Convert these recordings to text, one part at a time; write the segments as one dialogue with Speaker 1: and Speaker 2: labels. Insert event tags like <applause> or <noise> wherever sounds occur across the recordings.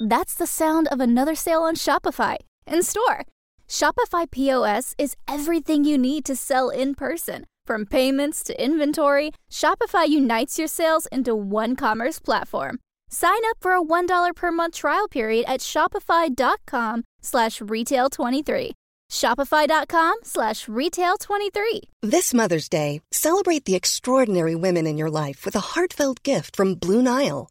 Speaker 1: That's the sound of another sale on Shopify in store. Shopify POS is everything you need to sell in person. From payments to inventory, Shopify unites your sales into one commerce platform. Sign up for a $1 per month trial period at shopify.com slash retail 23. Shopify.com slash retail 23.
Speaker 2: This Mother's Day, celebrate the extraordinary women in your life with a heartfelt gift from Blue Nile.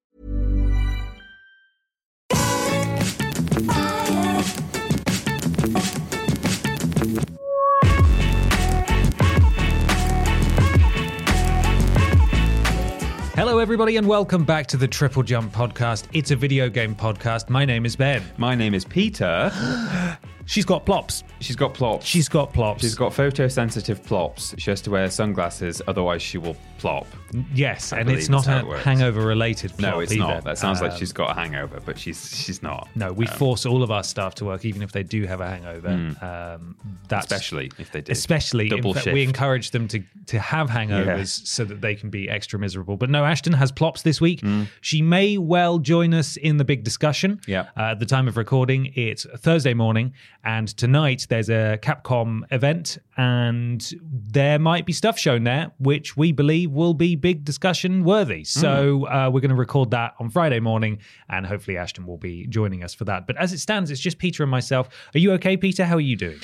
Speaker 3: everybody, and welcome back to the Triple Jump Podcast. It's a video game podcast. My name is Ben.
Speaker 4: My name is Peter. <gasps>
Speaker 3: She's got plops.
Speaker 4: She's got plops.
Speaker 3: She's got plops.
Speaker 4: She's got photosensitive plops. She has to wear sunglasses, otherwise she will plop.
Speaker 3: Yes,
Speaker 4: I
Speaker 3: and it's not a
Speaker 4: it
Speaker 3: hangover related.
Speaker 4: No, it's
Speaker 3: either.
Speaker 4: not. That sounds like
Speaker 3: Um,
Speaker 4: she's got a hangover, but she's she's not.
Speaker 3: No, we
Speaker 4: Um,
Speaker 3: force all of our staff to work, even if they do have a hangover. Um, that's
Speaker 4: especially if they did.
Speaker 3: Especially,
Speaker 4: double
Speaker 3: fact,
Speaker 4: shift.
Speaker 3: we encourage them to to have hangovers
Speaker 4: Yeah.
Speaker 3: so that they can be extra miserable. But no, Ashton has plops this week.
Speaker 4: Mm.
Speaker 3: She may well join us in the big discussion.
Speaker 4: Yeah.
Speaker 3: Uh, at the time of recording, it's Thursday morning, and tonight there's a Capcom event, and there might be stuff shown there which we believe will be big discussion worthy. So uh, we're going to record that on Friday morning, and hopefully Ashton will be joining us for that. But as it stands, it's just Peter and myself. Are you okay, Peter? How are you doing?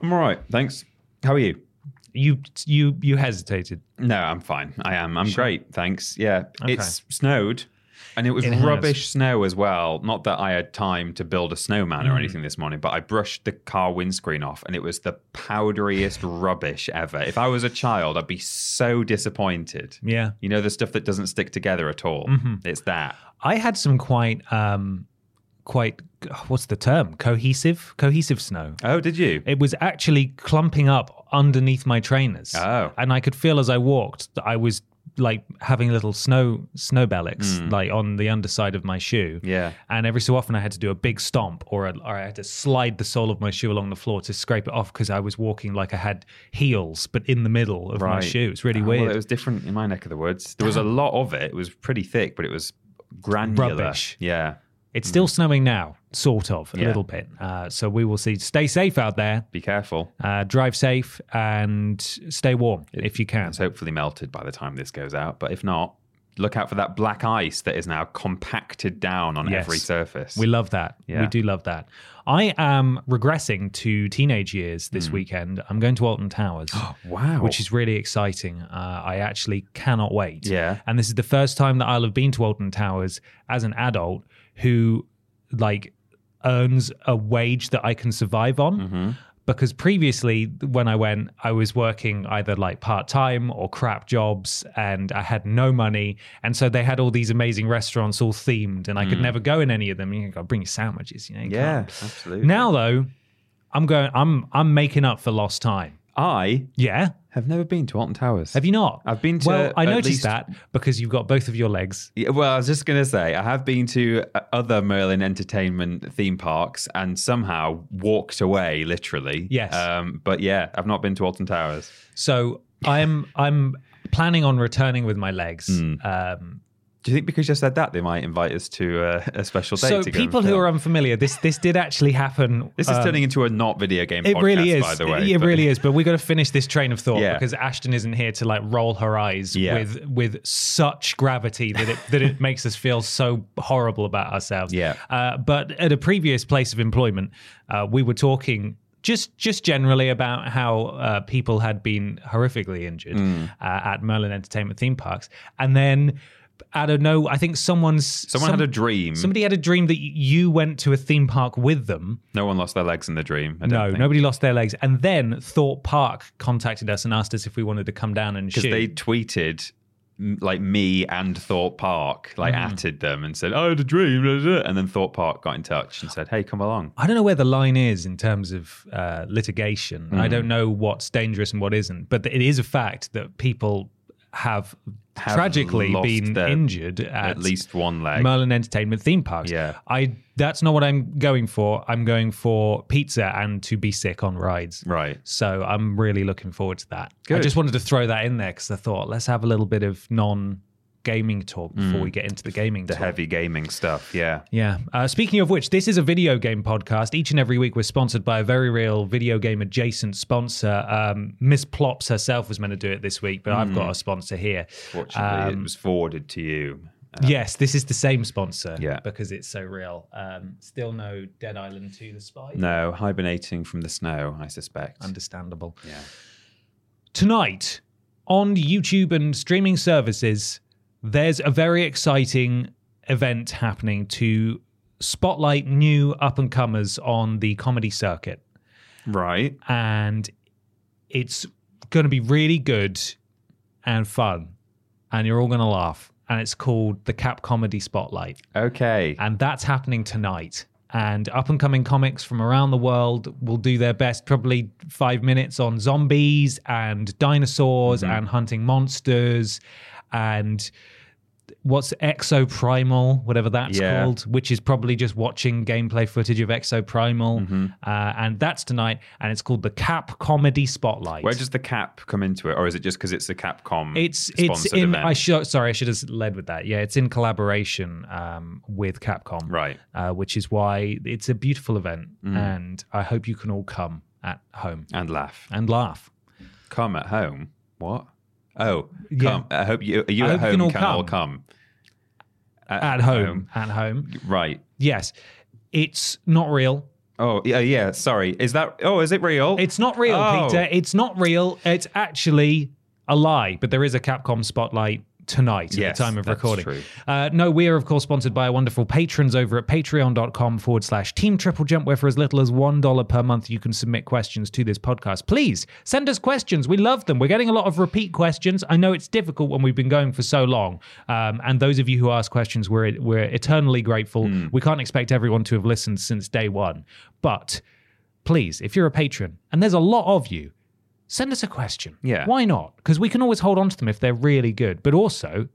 Speaker 4: I'm all right. Thanks. How are you?
Speaker 3: You you you hesitated.
Speaker 4: No, I'm fine. I am. I'm great. Thanks. Yeah.
Speaker 3: Okay.
Speaker 4: It's snowed. And it was
Speaker 3: It has.
Speaker 4: rubbish snow as well. Not that I had time to build a snowman
Speaker 3: Mm.
Speaker 4: or anything this morning, but I brushed the car windscreen off and it was the powderiest rubbish ever. If I was a child, I'd be so disappointed.
Speaker 3: Yeah.
Speaker 4: You know, the stuff that doesn't stick together at all.
Speaker 3: Mm-hmm.
Speaker 4: It's that.
Speaker 3: I had some quite um quite what's the term? Cohesive cohesive snow.
Speaker 4: Oh, did you?
Speaker 3: It was actually clumping up underneath my trainers.
Speaker 4: Oh.
Speaker 3: And I could feel as I walked that I was like having little snow snow bellics hmm. like on the underside of my shoe.
Speaker 4: Yeah.
Speaker 3: And every so often I had to do a big stomp or, a, or I had to slide the sole of my shoe along the floor to scrape it off because I was walking like I had heels but in the middle of my
Speaker 4: Right.
Speaker 3: shoe. It's really
Speaker 4: Oh,
Speaker 3: weird.
Speaker 4: Well, it was different in my neck of the woods. There was a uh-huh. lot of it. It was pretty thick, but it was granular.
Speaker 3: Rubbish.
Speaker 4: Yeah.
Speaker 3: It's still snowing now, sort of, a
Speaker 4: Yeah.
Speaker 3: little bit. Uh, so we will see. Stay safe out there.
Speaker 4: Be careful.
Speaker 3: Uh, drive safe and stay warm if you can.
Speaker 4: It's hopefully melted by the time this goes out. But if not, look out for that black ice that is now compacted down on
Speaker 3: Yes.
Speaker 4: every surface.
Speaker 3: We love that. We
Speaker 4: Yeah.
Speaker 3: do love that. I am regressing to teenage years this weekend. I'm going to Alton Towers.
Speaker 4: Hmm. <gasps> wow.
Speaker 3: Which is really exciting. Uh, I actually cannot wait.
Speaker 4: Yeah.
Speaker 3: And this is the first time that I'll have been to Alton Towers as an adult who, like, earns a wage that I can survive on.
Speaker 4: Mm-hmm.
Speaker 3: Because previously, when I went, I was working either like part time or crap jobs and I had no money. And so they had all these amazing restaurants all themed and I could never go in any of them. You got to bring your sandwiches, you know. you
Speaker 4: Mm. yeah,
Speaker 3: can't.
Speaker 4: absolutely.
Speaker 3: Now, though, I'm going, I'm, I'm making up for lost time.
Speaker 4: I
Speaker 3: Yeah.
Speaker 4: have never been to Alton Towers.
Speaker 3: Have you not?
Speaker 4: I've been to
Speaker 3: Well, I
Speaker 4: at
Speaker 3: noticed
Speaker 4: least-
Speaker 3: that because you've got both of your legs.
Speaker 4: Yeah, well, I was just going to say, I have been to uh, other Merlin Entertainment theme parks and somehow walked away, literally.
Speaker 3: Yes.
Speaker 4: Um, but yeah, I've not been to Alton Towers.
Speaker 3: So I'm I'm planning on returning with my legs.
Speaker 4: Hmm.
Speaker 3: Um,
Speaker 4: Do you think because you said that they might invite us to uh, a special date?
Speaker 3: so people who are unfamiliar, this this did actually happen.
Speaker 4: This is
Speaker 3: um,
Speaker 4: turning into a not video game
Speaker 3: It
Speaker 4: podcast,
Speaker 3: really is.
Speaker 4: by the way.
Speaker 3: it
Speaker 4: but-
Speaker 3: really is. But we got to finish this train of thought
Speaker 4: Yeah.
Speaker 3: because Ashton isn't here to like roll her eyes
Speaker 4: Yeah.
Speaker 3: with with such gravity that it that it makes us feel so horrible about ourselves.
Speaker 4: Yeah.
Speaker 3: Uh, but at a previous place of employment, uh, we were talking. Just, just generally about how uh, people had been horrifically injured
Speaker 4: Mm.
Speaker 3: uh, at Merlin Entertainment theme parks, and then out of no, I think someone's
Speaker 4: Someone had a dream.
Speaker 3: Somebody had a dream that you went to a theme park with them,
Speaker 4: No one lost their legs in the dream. I don't
Speaker 3: no,
Speaker 4: think.
Speaker 3: nobody lost their legs. And then Thorpe Park contacted us and asked us if we wanted to come down and
Speaker 4: share.
Speaker 3: because
Speaker 4: they tweeted like me and Thorpe Park like
Speaker 3: Mm.
Speaker 4: atted them and said, "I had a dream," blah, blah, blah," and then Thorpe Park got in touch and said, "Hey, come along."
Speaker 3: I don't know where the line is in terms of uh, litigation. I
Speaker 4: Hmm.
Speaker 3: don't know what's dangerous and what isn't, but it is a fact that people have,
Speaker 4: Have
Speaker 3: tragically been
Speaker 4: their-
Speaker 3: injured at,
Speaker 4: At least one leg.
Speaker 3: Merlin Entertainment theme parks.
Speaker 4: Yeah.
Speaker 3: I that's not what I'm going for. I'm going for pizza and to be sick on rides.
Speaker 4: right.
Speaker 3: So I'm really looking forward to that. I just wanted to throw that in there because I thought let's have a little bit of non gaming talk before we get into the gaming.
Speaker 4: The
Speaker 3: talk.
Speaker 4: heavy gaming stuff. Yeah.
Speaker 3: Yeah. Uh, speaking of which, this is a video game podcast. Each and every week, we're sponsored by a very real video game adjacent sponsor. Um, Miss Plops herself was meant to do it this week, but I've got a sponsor here.
Speaker 4: Fortunately,
Speaker 3: Um,
Speaker 4: it was forwarded to you.
Speaker 3: yes, this is the same sponsor.
Speaker 4: Yeah.
Speaker 3: Because it's so real. Um, still no Dead Island 2 The Spy.
Speaker 4: No, hibernating from the snow, I suspect.
Speaker 3: Understandable.
Speaker 4: yeah.
Speaker 3: Tonight on YouTube and streaming services, there's a very exciting event happening to spotlight new up and comers on the comedy circuit.
Speaker 4: Right.
Speaker 3: And it's going to be really good and fun. And you're all going to laugh. And it's called the Cap Comedy Spotlight.
Speaker 4: Okay.
Speaker 3: And that's happening tonight. And up and coming comics from around the world will do their best, probably five minutes on zombies and dinosaurs mm-hmm. and hunting monsters and what's exoprimal whatever that's
Speaker 4: Yeah.
Speaker 3: called, which is probably just watching gameplay footage of exoprimal
Speaker 4: Mm-hmm.
Speaker 3: Uh, and that's tonight. And it's called the Cap Comedy Spotlight.
Speaker 4: Where does the cap come into it, or is it just because it's a Capcom?
Speaker 3: It's it's in.
Speaker 4: event?
Speaker 3: I should sorry, I should have led with that. Yeah, it's in collaboration um, with Capcom,
Speaker 4: Right.
Speaker 3: Uh, which is why it's a beautiful event,
Speaker 4: Mm.
Speaker 3: and I hope you can all come at home
Speaker 4: and laugh.
Speaker 3: and laugh.
Speaker 4: Come at home. What? Oh,
Speaker 3: Yeah.
Speaker 4: come. I hope you. Are you
Speaker 3: I
Speaker 4: at
Speaker 3: hope you can all
Speaker 4: Can all come
Speaker 3: At home, at home.
Speaker 4: Right.
Speaker 3: Yes, it's not real.
Speaker 4: Oh yeah, yeah. Sorry. Is that? Oh, is it real?
Speaker 3: It's not real,
Speaker 4: Oh.
Speaker 3: Peter. It's not real. It's actually a lie. But there is a Capcom spotlight tonight at
Speaker 4: Yes,
Speaker 3: the time of recording. Uh, no, we are of course sponsored by our wonderful patrons over at patreon.com forward slash team triple jump, where for as little as one dollar per month you can submit questions to this podcast. Please send us questions. We love them. We're getting a lot of repeat questions. I know it's difficult when we've been going for so long. Um, and those of you who ask questions, we're we're eternally grateful.
Speaker 4: Hmm.
Speaker 3: We can't expect everyone to have listened since day one. But please, if you're a patron, and there's a lot of you, send us a question.
Speaker 4: Yeah.
Speaker 3: Why not? Because we can always hold on to them if they're really good. But also,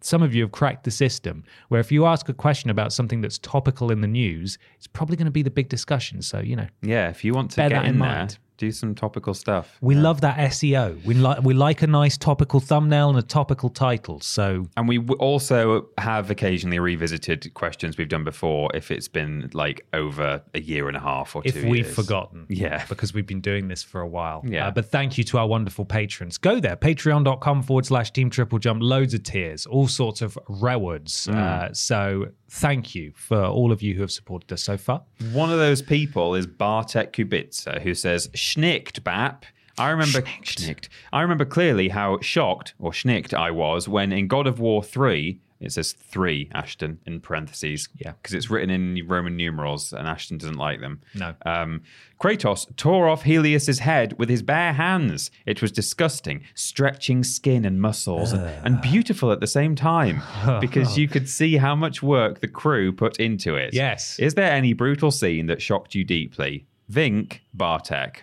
Speaker 3: some of you have cracked the system where if you ask a question about something that's topical in the news, it's probably going to be the big discussion. So, you know,
Speaker 4: yeah. If you want to get
Speaker 3: that in
Speaker 4: in there,
Speaker 3: mind.
Speaker 4: Do some topical stuff.
Speaker 3: we love that SEO. We like we like a nice topical thumbnail and a topical title. So,
Speaker 4: And we w- also have occasionally revisited questions we've done before if it's been like over a year and a half or
Speaker 3: if we've
Speaker 4: years.
Speaker 3: forgotten.
Speaker 4: Yeah.
Speaker 3: Because we've been doing this for a while.
Speaker 4: Yeah.
Speaker 3: Uh, but thank you to our wonderful patrons. Go there, patreon.com forward slash team triple jump, loads of tiers, all sorts of rewards.
Speaker 4: Mm.
Speaker 3: Uh, so thank you for all of you who have supported us so far.
Speaker 4: One of those people is Bartek Kubica, who says, Schnicked, Bap. I remember schnicked. I remember clearly how shocked or schnicked I was when in God of War 3, it says 3, Ashton, in parentheses.
Speaker 3: Yeah.
Speaker 4: Because it's written in Roman numerals and Ashton doesn't like them.
Speaker 3: No.
Speaker 4: Um, Kratos tore off Helios's head with his bare hands. It was disgusting, stretching skin and muscles, and, and beautiful at the same time <laughs> because you could see how much work the crew put into it.
Speaker 3: Yes.
Speaker 4: Is there any brutal scene that shocked you deeply? Vink Bartek.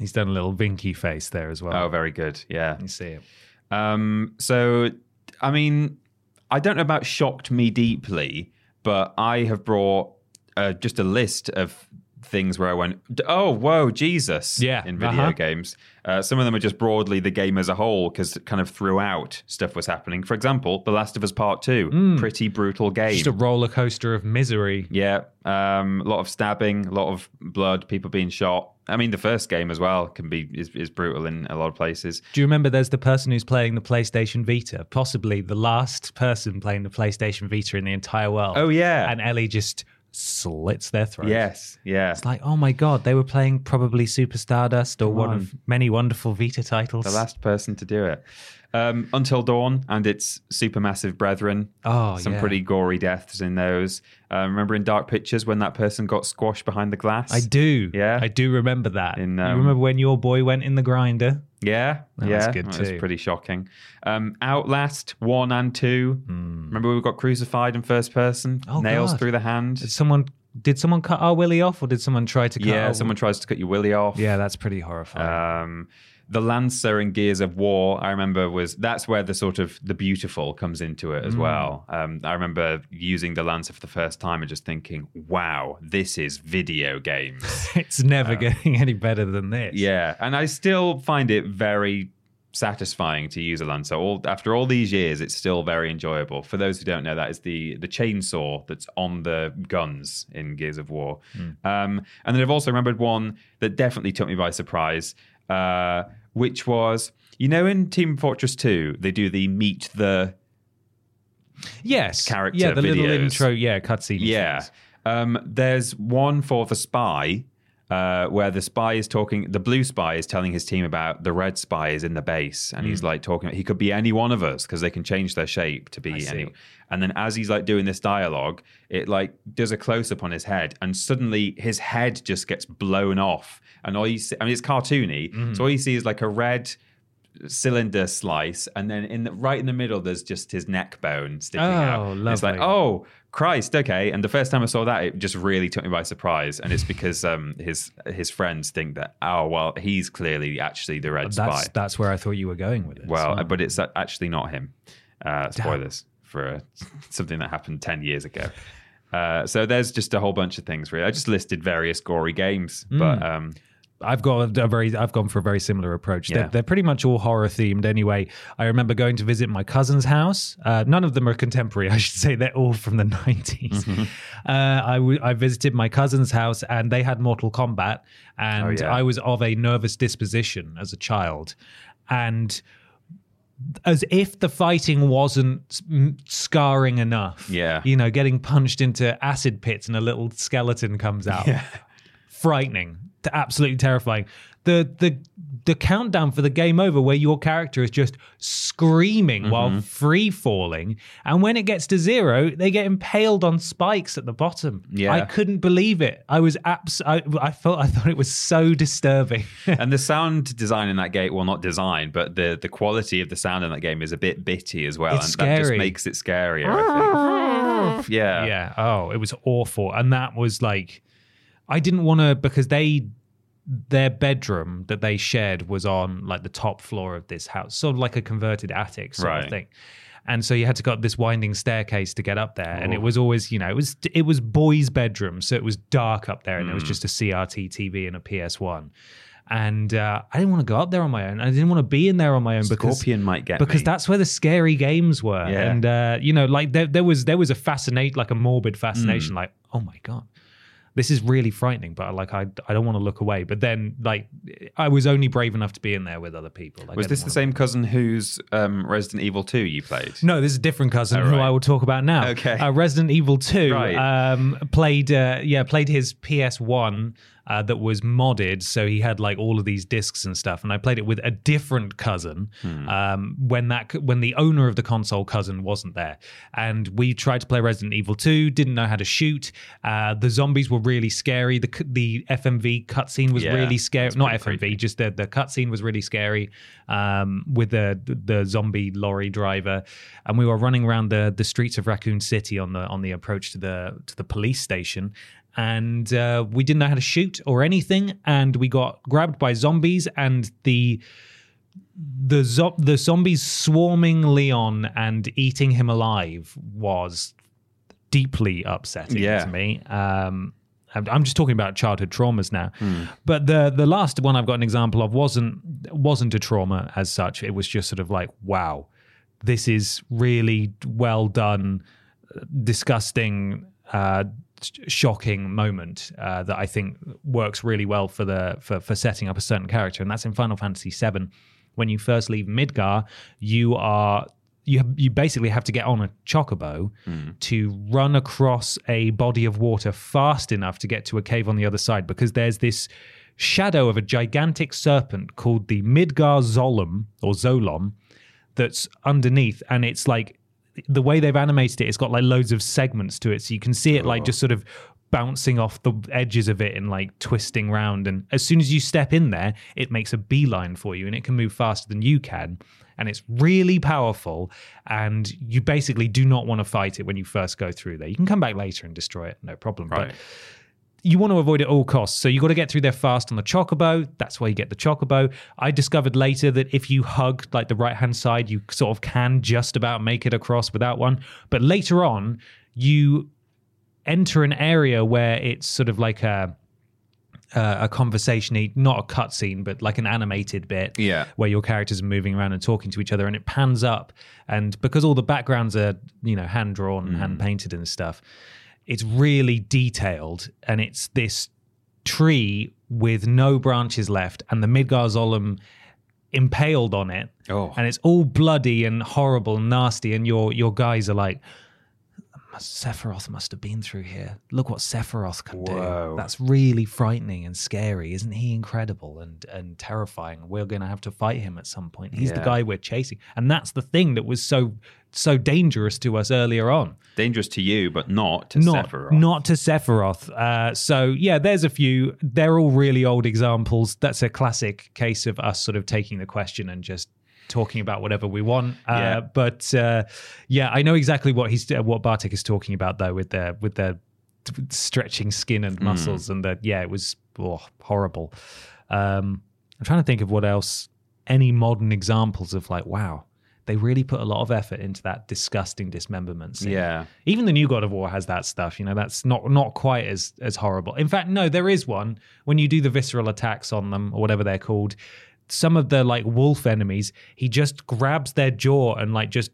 Speaker 3: He's done a little vinky face there as well.
Speaker 4: Oh, very good. Yeah.
Speaker 3: You see it.
Speaker 4: Um, so, I mean, I don't know about shocked me deeply, but I have brought uh, just a list of things where I went, oh, whoa, Jesus.
Speaker 3: Yeah,
Speaker 4: In video
Speaker 3: uh-huh.
Speaker 4: games. Uh, some of them are just broadly the game as a whole because kind of throughout stuff was happening. For example, The Last of Us Part 2, pretty brutal game.
Speaker 3: Just a roller coaster of misery.
Speaker 4: Yeah, um, a lot of stabbing, a lot of blood, people being shot. I mean, the first game as well can be is, is brutal in a lot of places.
Speaker 3: Do you remember there's the person who's playing the PlayStation Vita, possibly the last person playing the PlayStation Vita in the entire world?
Speaker 4: Oh yeah,
Speaker 3: And Ellie just slits their throat.
Speaker 4: yes, yeah.
Speaker 3: It's like, oh my God, they were playing probably Super Stardust or one of many wonderful Vita titles.
Speaker 4: the last person to do it. Um, Until Dawn and its supermassive brethren.
Speaker 3: Oh,
Speaker 4: some
Speaker 3: yeah.
Speaker 4: pretty gory deaths in those. Um, remember in Dark Pictures when that person got squashed behind the glass?
Speaker 3: I do.
Speaker 4: Yeah?
Speaker 3: I do remember that.
Speaker 4: In,
Speaker 3: you
Speaker 4: um,
Speaker 3: remember when your boy went in the grinder?
Speaker 4: Yeah, yeah,
Speaker 3: good
Speaker 4: that
Speaker 3: too.
Speaker 4: pretty shocking. Um, Outlast one and two. Remember we got crucified in first person.
Speaker 3: Oh,
Speaker 4: nails
Speaker 3: God.
Speaker 4: through the hand.
Speaker 3: Did someone did someone cut our willy off, or did someone try to cut?
Speaker 4: Yeah,
Speaker 3: our-
Speaker 4: someone tries to cut your willy off.
Speaker 3: Yeah, that's pretty horrifying.
Speaker 4: Um, the Lancer in Gears of War, I remember was that's where the sort of the beautiful comes into it as
Speaker 3: Mm.
Speaker 4: well. Um, I remember using the Lancer for the first time and just thinking, "Wow, this is video games." <laughs>
Speaker 3: it's never getting any better than this.
Speaker 4: yeah, and I still find it very satisfying to use a Lancer. All after all these years, it's still very enjoyable. For those who don't know, that is the the chainsaw that's on the guns in Gears of War. Um, and then I've also remembered one that definitely took me by surprise, uh, which was you know in Team Fortress Two they do the meet the
Speaker 3: Yes.
Speaker 4: Character
Speaker 3: Yeah, the little intro. Yeah, cutscene.
Speaker 4: yeah. Um, there's one for the spy. Uh, where the spy is talking, the blue spy is telling his team about the red spy is in the base, and
Speaker 3: Hmm.
Speaker 4: he's like talking. He could be any one of us because they can change their shape to be any. And then as he's like doing this dialogue, it like does a close up on his head, and suddenly his head just gets blown off, and all you see, I mean, it's cartoony,
Speaker 3: Mm-hmm.
Speaker 4: so all you see is like a red cylinder slice, and then in the, right in the middle, there's just his neck bone sticking out.
Speaker 3: Oh,
Speaker 4: And It's like, oh Christ, okay. And the first time I saw that, it just really took me by surprise, and it's because um, his his friends think that oh well, he's clearly actually the red
Speaker 3: That's
Speaker 4: spy.
Speaker 3: that's where I thought you were going with it.
Speaker 4: Well,
Speaker 3: So-
Speaker 4: but it's actually not him. Uh, spoilers for uh, <laughs> something that happened 10 years ago. Uh, so there's just a whole bunch of things, really. I just listed various gory games,
Speaker 3: Hmm.
Speaker 4: but um,
Speaker 3: I've got a very, I've gone for a very similar approach.
Speaker 4: Yeah.
Speaker 3: They're, they're pretty much all horror themed anyway. I remember going to visit my cousin's house. Uh, none of them are contemporary, <laughs> I should say. They're all from the 90s.
Speaker 4: Mm-hmm.
Speaker 3: Uh, I, w- I visited my cousin's house and they had Mortal Kombat. And
Speaker 4: Oh, yeah.
Speaker 3: I was of a nervous disposition as a child. And as if the fighting wasn't scarring enough.
Speaker 4: Yeah.
Speaker 3: You know, getting punched into acid pits and a little skeleton comes out Yeah. frightening, absolutely terrifying. The the the countdown for the game over, where your character is just screaming
Speaker 4: Mm-hmm.
Speaker 3: while free falling, and when it gets to zero, they get impaled on spikes at the bottom.
Speaker 4: Yeah.
Speaker 3: I couldn't believe it. I was abs. I, I felt. I thought it was so disturbing. <laughs>
Speaker 4: and the sound design in that game, well, not design, but the the quality of the sound in that game is a bit bitty as well,
Speaker 3: It's
Speaker 4: and that just
Speaker 3: scary.
Speaker 4: makes it scarier. I think. <laughs> yeah,
Speaker 3: yeah. Oh, it was awful, and that was like, I didn't want to because they their bedroom that they shared was on like the top floor of this house, sort of like a converted attic sort
Speaker 4: Right.
Speaker 3: of thing. And so you had to go up this winding staircase to get up there, and it was always, you know, it was it was boys' bedroom, so it was dark up there, and
Speaker 4: Mm.
Speaker 3: it was just a CRT TV and a PS One. And uh, I didn't want to go up there on my own. I didn't want to be in there on my own because
Speaker 4: Scorpion might get
Speaker 3: because
Speaker 4: me.
Speaker 3: that's where the scary games were
Speaker 4: Yeah.
Speaker 3: and uh, you know like there, there was there was a fascinate like a morbid fascination like oh my god this is really frightening but like i, I don't want to look away but then like i was only brave enough to be in there with other people like,
Speaker 4: Was this the same cousin whose um, Resident Evil 2 you played?
Speaker 3: no this is a different cousin
Speaker 4: Oh,
Speaker 3: who i will talk about now
Speaker 4: Okay.
Speaker 3: uh, resident evil 2
Speaker 4: Right.
Speaker 3: um, played uh, yeah played his ps1 uh, that was modded, so he had like all of these discs and stuff. And I played it with a different cousin
Speaker 4: Hmm.
Speaker 3: um, when that when the owner of the console cousin wasn't there, and we tried to play Resident Evil Two. Didn't know how to shoot. Uh, the zombies were really scary. The the FMV cutscene was
Speaker 4: Yeah,
Speaker 3: really scary. Not FMV,
Speaker 4: creepy.
Speaker 3: just the the cutscene was really scary um, with the the zombie lorry driver, and we were running around the the streets of Raccoon City on the on the approach to the to the police station. And uh, we didn't know how to shoot or anything, and we got grabbed by zombies, and the the zo- the zombies swarming Leon and eating him alive was deeply upsetting
Speaker 4: Yeah.
Speaker 3: to me. Um, I'm just talking about childhood traumas now, but the the last one I've got an example of wasn't wasn't a trauma as such. It was just sort of like, wow, this is really well done, disgusting, uh, shocking moment uh, that I think works really well for the for for setting up a certain character, and that's in Final Fantasy VII. When you first leave Midgar, you are you you basically have to get on a chocobo to run across a body of water fast enough to get to a cave on the other side because there's this shadow of a gigantic serpent called the Midgar Zolom or Zolom that's underneath and it's like the way they've animated it it's got like loads of segments to it so you can see it like oh. just sort of bouncing off the edges of it and like twisting round. And as soon as you step in there, it makes a beeline for you and it can move faster than you can. And it's really powerful. And you basically do not want to fight it when you first go through there. You can come back later and destroy it, no problem.
Speaker 4: Right.
Speaker 3: But you want to avoid at all costs. So you got to get through there fast on the chocobo. That's why you get the chocobo. I discovered later that if you hug like the right hand side, you sort of can just about make it across without one. But later on, you enter an area where it's sort of like a uh, a conversation, not a cutscene, but like an animated bit,
Speaker 4: Yeah.
Speaker 3: where your characters are moving around and talking to each other, and it pans up, and because all the backgrounds are you know hand drawn and hand painted and stuff, it's really detailed, and it's this tree with no branches left, and the Midgar Zolom impaled on it,
Speaker 4: Oh.
Speaker 3: and it's all bloody and horrible and nasty, and your your guys are like. Sephiroth must have been through here. Look what Sephiroth can
Speaker 4: Whoa.
Speaker 3: do. That's really frightening and scary. Isn't he incredible and, and terrifying? We're going to have to fight him at some point. He's the guy we're chasing. And that's the thing that was so so dangerous to us earlier on.
Speaker 4: Dangerous to you, but not to
Speaker 3: Not,
Speaker 4: Sephiroth.
Speaker 3: not to Sephiroth. Uh, so, yeah, there's a few. They're all really old examples. That's a classic case of us sort of taking the question and just talking about whatever we want. Uh,
Speaker 4: Yeah.
Speaker 3: But uh, yeah, I know exactly what he's what Bartek is talking about though with their with the stretching skin and muscles and that yeah, it was oh, horrible. Um, I'm trying to think of what else. Any modern examples of like, wow, they really put a lot of effort into that disgusting dismemberment scene.
Speaker 4: Yeah.
Speaker 3: Even the new God of War has that stuff. You know, that's not not quite as as horrible. In fact, no, there is one when you do the visceral attacks on them or whatever they're called. Some of the like wolf enemies, he just grabs their jaw and like just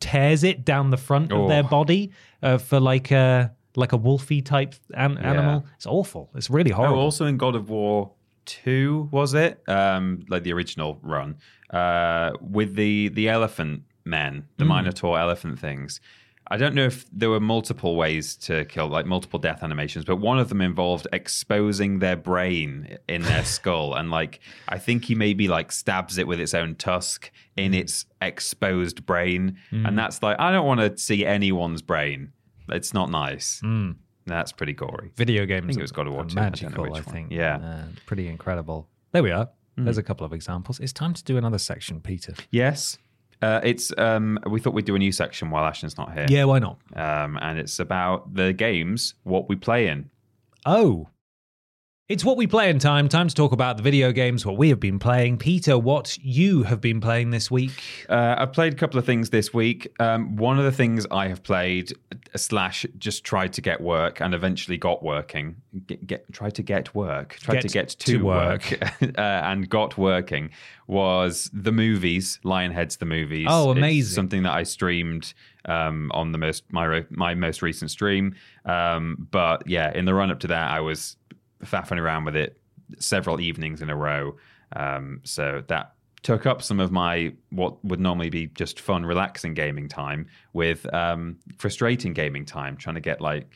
Speaker 3: tears it down the front of their
Speaker 4: Oh.
Speaker 3: body uh, for like a like a wolfy type an- animal. It's awful. It's really
Speaker 4: Oh,
Speaker 3: horrible.
Speaker 4: also in God of War two was it? Um, like the original run uh, with the the elephant men, the
Speaker 3: Hmm.
Speaker 4: Minotaur elephant things. I don't know if there were multiple ways to kill, like multiple death animations, but one of them involved exposing their brain in their <laughs> skull, and like I think he maybe like stabs it with its own tusk in
Speaker 3: Hmm.
Speaker 4: its exposed brain, and that's like I don't want to see anyone's brain. It's not nice.
Speaker 3: Hmm.
Speaker 4: That's pretty gory.
Speaker 3: Video games.
Speaker 4: think it was God of War 2, I
Speaker 3: Magical, I, think.
Speaker 4: Yeah.
Speaker 3: Uh, pretty incredible. There we are. There's a couple of examples. It's time to do another section, Peter.
Speaker 4: Yes. Uh, it's um, we thought we'd do a new section while Ashton's not here.
Speaker 3: Yeah, why not?
Speaker 4: Um, and it's about the games, what we play in.
Speaker 3: Oh. It's what we play in time. Time to talk about the video games, what we have been playing. Peter, what you have been playing this week.
Speaker 4: Uh, I've played a couple of things this week. Um, one of the things I have played slash just tried to get work and eventually got working. Get, get tried to get work. Tried
Speaker 3: Get
Speaker 4: to get
Speaker 3: to
Speaker 4: to,
Speaker 3: work.
Speaker 4: work, <laughs> uh, and got working was the movies. Lionhead's the movies.
Speaker 3: Oh,
Speaker 4: It's
Speaker 3: amazing.
Speaker 4: something that I streamed um, on the most my my most recent stream. Um, but yeah, in the run up to that, I was faffing around with it several evenings in a row. Um, so that took up some of my what would normally be just fun, relaxing gaming time with um, frustrating gaming time, trying to get like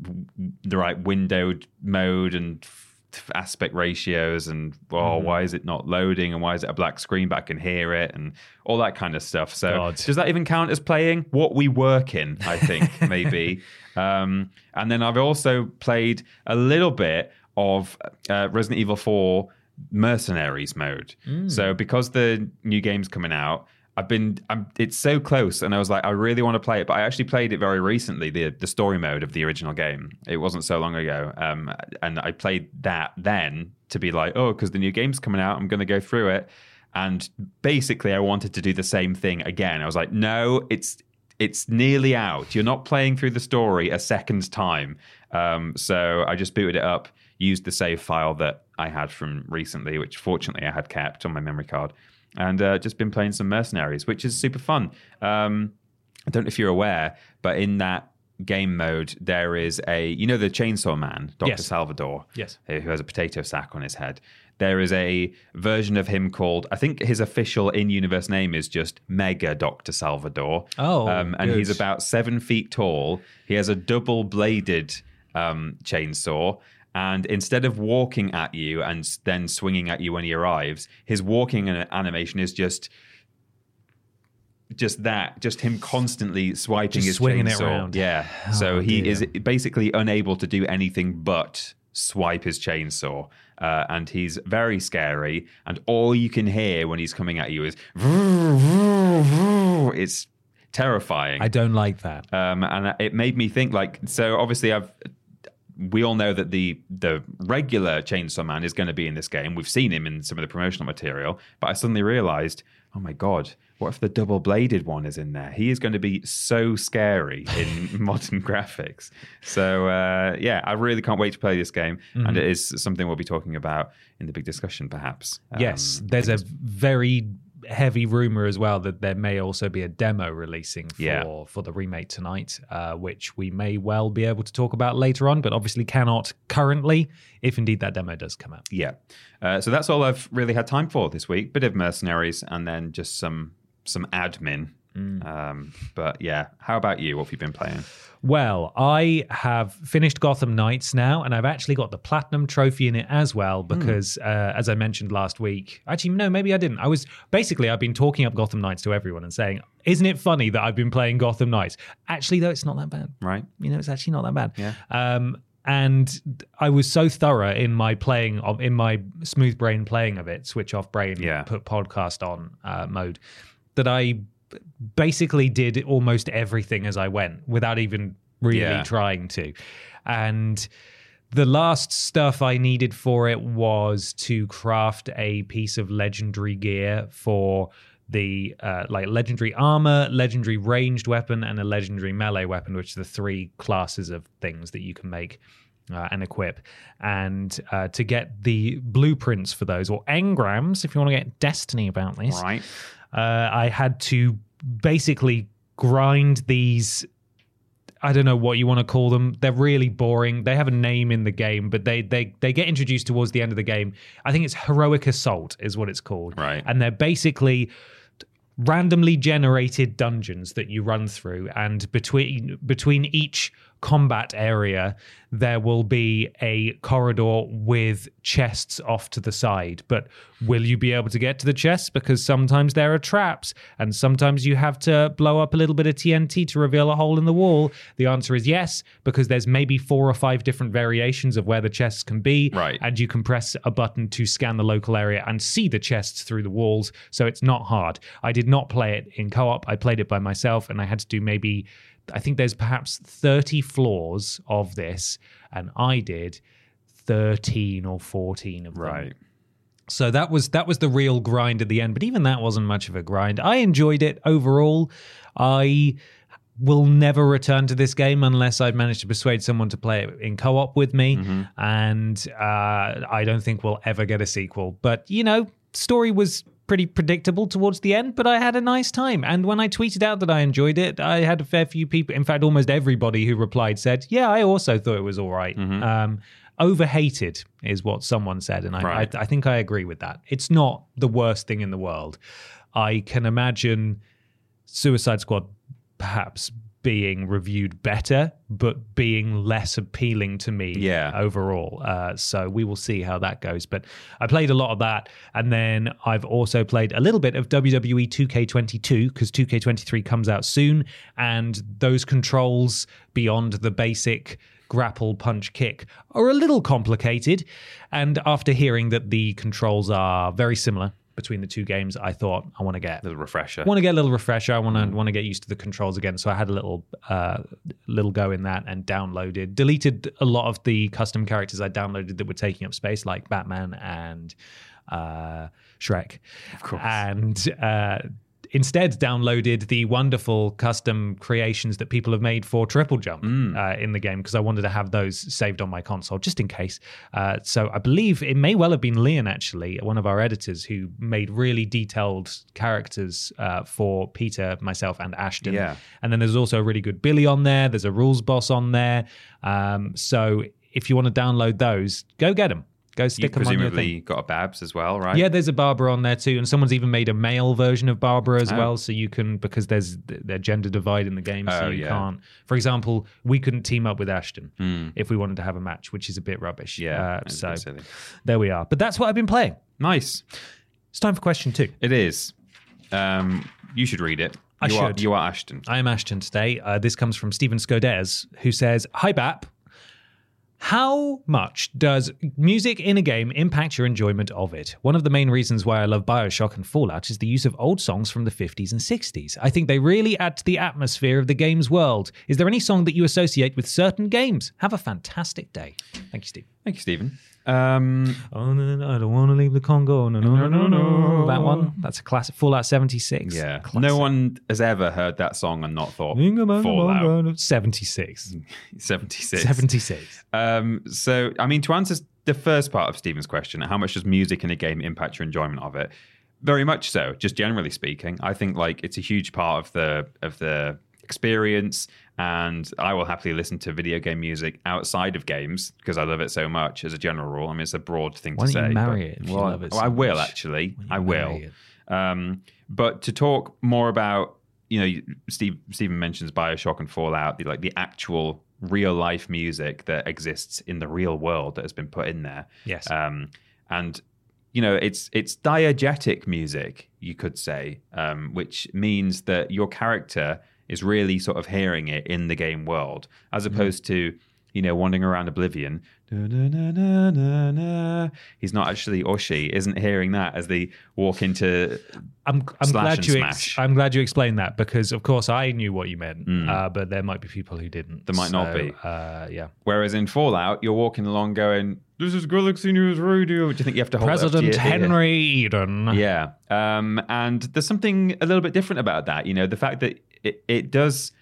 Speaker 4: w- the right windowed mode and f- aspect ratios and oh why is it not loading and why is it a black screen but I can hear it and all that kind of stuff so
Speaker 3: God.
Speaker 4: does that even count as playing what we work in I think <laughs> maybe um, and then I've also played a little bit of uh, Resident Evil 4 mercenaries mode so because the new game's coming out I've been, I'm, it's so close, and I was like, I really want to play it, but I actually played it very recently, the the story mode of the original game. It wasn't so long ago, um, and I played that then to be like, oh, because the new game's coming out, I'm going to go through it, and basically, I wanted to do the same thing again. I was like, no, it's it's nearly out. You're not playing through the story a second time, um, so I just booted it up, used the save file that I had from recently, which fortunately I had kept on my memory card and uh, just been playing some mercenaries, which is super fun. Um, I don't know if you're aware, but in that game mode, there is a you know the Chainsaw Man, Doctor
Speaker 3: Yes.
Speaker 4: Salvador,
Speaker 3: Yes.
Speaker 4: who has a potato sack on his head. There is a version of him called I think his official in-universe name is just Mega Doctor Salvador.
Speaker 3: Oh,
Speaker 4: um, and he's about seven feet tall. He has a double-bladed um, chainsaw. And instead of walking at you and then swinging at you when he arrives, his walking animation is just just that, just him constantly swiping
Speaker 3: Just
Speaker 4: his
Speaker 3: swinging it
Speaker 4: chainsaw.
Speaker 3: around.
Speaker 4: Yeah.
Speaker 3: Oh,
Speaker 4: so he
Speaker 3: dear.
Speaker 4: is basically unable to do anything but swipe his chainsaw. Uh, and he's very scary. And all you can hear when he's coming at you is <laughs> it's terrifying.
Speaker 3: I don't like that.
Speaker 4: Um, and it made me think like so obviously I've we all know that the the regular Chainsaw Man is going to be in this game. We've seen him in some of the promotional material, but I suddenly realized, oh my god, what if the double bladed one is in there? He is going to be so scary in <laughs> modern graphics. So uh, yeah, I really can't wait to play this game, and it is something we'll be talking about in the big discussion, perhaps.
Speaker 3: yes,
Speaker 4: Um,
Speaker 3: there's a very heavy rumor as well that there may also be a demo releasing for
Speaker 4: Yeah.
Speaker 3: for the remake tonight, uh, which we may well be able to talk about later on, but obviously cannot currently, if indeed that demo does come out.
Speaker 4: Yeah. Uh, so that's all I've really had time for this week. Bit of mercenaries and then just some some admin. Um, but yeah, how about you? What have you been playing?
Speaker 3: Well, I have finished Gotham Knights now, and I've actually got the platinum trophy in it as well because, uh, as I mentioned last week, actually no, maybe I didn't. I was basically I've been talking up Gotham Knights to everyone and saying, "Isn't it funny that I've been playing Gotham Knights?" Actually, though, it's not that bad.
Speaker 4: Right.
Speaker 3: You know, it's actually not that bad.
Speaker 4: Yeah.
Speaker 3: Um, and I was so thorough in my playing of in my smooth brain playing of it, switch off brain,
Speaker 4: Yeah.
Speaker 3: put podcast on uh, mode, that I basically did almost everything as I went without even really
Speaker 4: Yeah.
Speaker 3: trying to. And the last stuff I needed for it was to craft a piece of legendary gear for the uh, like legendary armor, legendary ranged weapon, and a legendary melee weapon, which are the three classes of things that you can make uh, and equip. And uh, to get the blueprints for those, or engrams, if you want to get destiny about this,
Speaker 4: Right.
Speaker 3: uh, I had to basically grind these. I don't know what you want to call them. They're really boring. They have a name in the game, but they they they get introduced towards the end of the game. I think it's heroic assault is what it's called.
Speaker 4: Right.
Speaker 3: And they're basically randomly generated dungeons that you run through and between between each combat area there will be a corridor with chests off to the side but will you be able to get to the chests because sometimes there are traps and sometimes you have to blow up a little bit of TNT to reveal a hole in the wall the answer is yes because there's maybe four or five different variations of where the chests can be
Speaker 4: Right.
Speaker 3: and you can press a button to scan the local area and see the chests through the walls. So it's not hard. I did not play it in co op. I played it by myself and I had to do maybe, I think there's perhaps 30 floors of this, and I did 13 or 14 of them.
Speaker 4: Right.
Speaker 3: So that was that was the real grind at the end, but even that wasn't much of a grind. I enjoyed it overall. I will never return to this game unless I've managed to persuade someone to play it in co-op with me, and uh, I don't think we'll ever get a sequel. But you know, story was pretty predictable towards the end, but I had a nice time. And when I tweeted out that I enjoyed it, I had a fair few people. In fact, almost everybody who replied said, "Yeah, I also thought it was all right." Um, overhated is what someone said, and I,
Speaker 4: Right.
Speaker 3: I, I think I agree with that. It's not the worst thing in the world. I can imagine Suicide Squad perhaps being reviewed better, but being less appealing to me
Speaker 4: Yeah.
Speaker 3: overall. Uh, so we will see how that goes. But I played a lot of that. And then I've also played a little bit of WWE 2K22 because 2K23 comes out soon. And those controls beyond the basic grapple, punch, kick are a little complicated. And after hearing that the controls are very similar between the two games, I thought I want to get a
Speaker 4: Little refresher.
Speaker 3: I want to get a little refresher. I want to want to get used to the controls again. So I had a little uh, little go in that and downloaded, deleted a lot of the custom characters I downloaded that were taking up space, like Batman and uh, Shrek. Of
Speaker 4: course.
Speaker 3: And uh, instead downloaded the wonderful custom creations that people have made for Triple Jump uh, in the game because I wanted to have those saved on my console just in case. Uh, so I believe it may well have been Leon actually, one of our editors, who made really detailed characters uh, for Peter, myself, and Ashton.
Speaker 4: Yeah.
Speaker 3: And then there's also a really good Billy on there. There's a rules boss on there. Um, so if you want to download those, go get them. Go
Speaker 4: you
Speaker 3: stick them on your thing.
Speaker 4: presumably got a Babs as well, right?
Speaker 3: Yeah, there's a Barbara on there too, and someone's even made a male version of Barbara as
Speaker 4: Oh.
Speaker 3: well, so you can because there's their gender divide in the game, so
Speaker 4: Oh,
Speaker 3: you
Speaker 4: yeah.
Speaker 3: can't. For example, we couldn't team up with Ashton
Speaker 4: Hmm.
Speaker 3: if we wanted to have a match, which is a bit rubbish.
Speaker 4: Yeah.
Speaker 3: uh, so there we are. But that's what I've been playing.
Speaker 4: Nice.
Speaker 3: It's time for question two.
Speaker 4: It is. Um, you should read it.
Speaker 3: I
Speaker 4: you
Speaker 3: should.
Speaker 4: Are, you are Ashton.
Speaker 3: I am Ashton today. Uh, this comes from Stephen Scodes, who says, Hi, Bap. How much does music in a game impact your enjoyment of it? One of the main reasons why I love Bioshock and Fallout is the use of old songs from the 50s and 60s. I think they really add to the atmosphere of the game's world. Is there any song that you associate with certain games? Have a fantastic day. Thank you, Steve.
Speaker 4: Thank you, Stephen. Um,
Speaker 3: Oh, no, no, no, I don't want to leave the Congo. No, no, no, no, no. That one. That's a classic. Fallout 76.
Speaker 4: yeah.
Speaker 3: Classic.
Speaker 4: No one has ever heard that song and not thought Fallout
Speaker 3: 76. <laughs>
Speaker 4: 76.
Speaker 3: 76.
Speaker 4: Um, so, I mean, to answer the first part of Stephen's question, how much does music in a game impact your enjoyment of it? Very much so. Just generally speaking, I think like it's a huge part of the of the experience, and I will happily listen to video game music outside of games because I love it so much. As a general rule, I mean, it's a broad thing
Speaker 3: Why
Speaker 4: to say.
Speaker 3: marry
Speaker 4: but-
Speaker 3: it
Speaker 4: well,
Speaker 3: love it so
Speaker 4: I will
Speaker 3: much?
Speaker 4: actually. I will. Um, but to talk more about, you know, Steve Stephen mentions Bioshock and Fallout, the like the actual real life music that exists in the real world that has been put in there.
Speaker 3: Yes.
Speaker 4: Um, and you know, it's it's diegetic music, you could say, um, which means that your character is really sort of hearing it in the game world, as opposed to you know wandering around Oblivion. He's not actually, or she isn't hearing that as they walk into.
Speaker 3: I'm, I'm glad you
Speaker 4: smash.
Speaker 3: I'm glad you explained that because of course I knew what you meant, uh, but there might be people who didn't.
Speaker 4: There might not be.
Speaker 3: Uh, yeah.
Speaker 4: Whereas in Fallout, you're walking along going, "This is Galaxy News Radio." Do you think you have to hold to
Speaker 3: President
Speaker 4: ear?
Speaker 3: Henry Eden.
Speaker 4: Yeah. Um, and there's something a little bit different about that. You know, the fact that it, it does,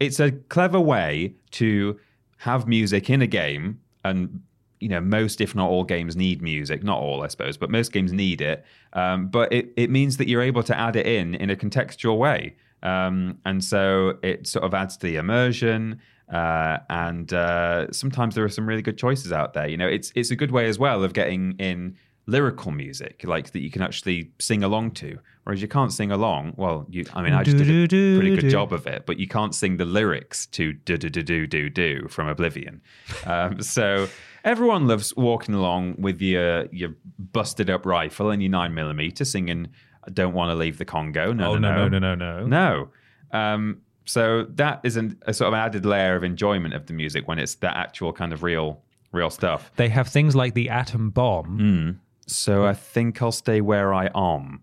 Speaker 4: it's a clever way to have music in a game. And, you know, most, if not all games need music. Not all, I suppose, but most games need it. Um, but it, it means that you're able to add it in in a contextual way. Um, and so it sort of adds to the immersion. Uh, and uh, sometimes there are some really good choices out there. You know, it's it's a good way as well of getting in lyrical music, like that you can actually sing along to. Whereas you can't sing along. Well, you, I mean, I just did a pretty good job of it, but you can't sing the lyrics to do do do do do do from Oblivion. <laughs> Um, so everyone loves walking along with your your busted up rifle and your nine millimeter, singing "I "Don't Want to Leave the Congo." No,
Speaker 3: Oh
Speaker 4: no,
Speaker 3: no no no no no.
Speaker 4: no. Um, so that is an, a sort of added layer of enjoyment of the music when it's that actual kind of real, real stuff.
Speaker 3: They have things like the atom bomb.
Speaker 4: Mm. So I think I'll stay where I am.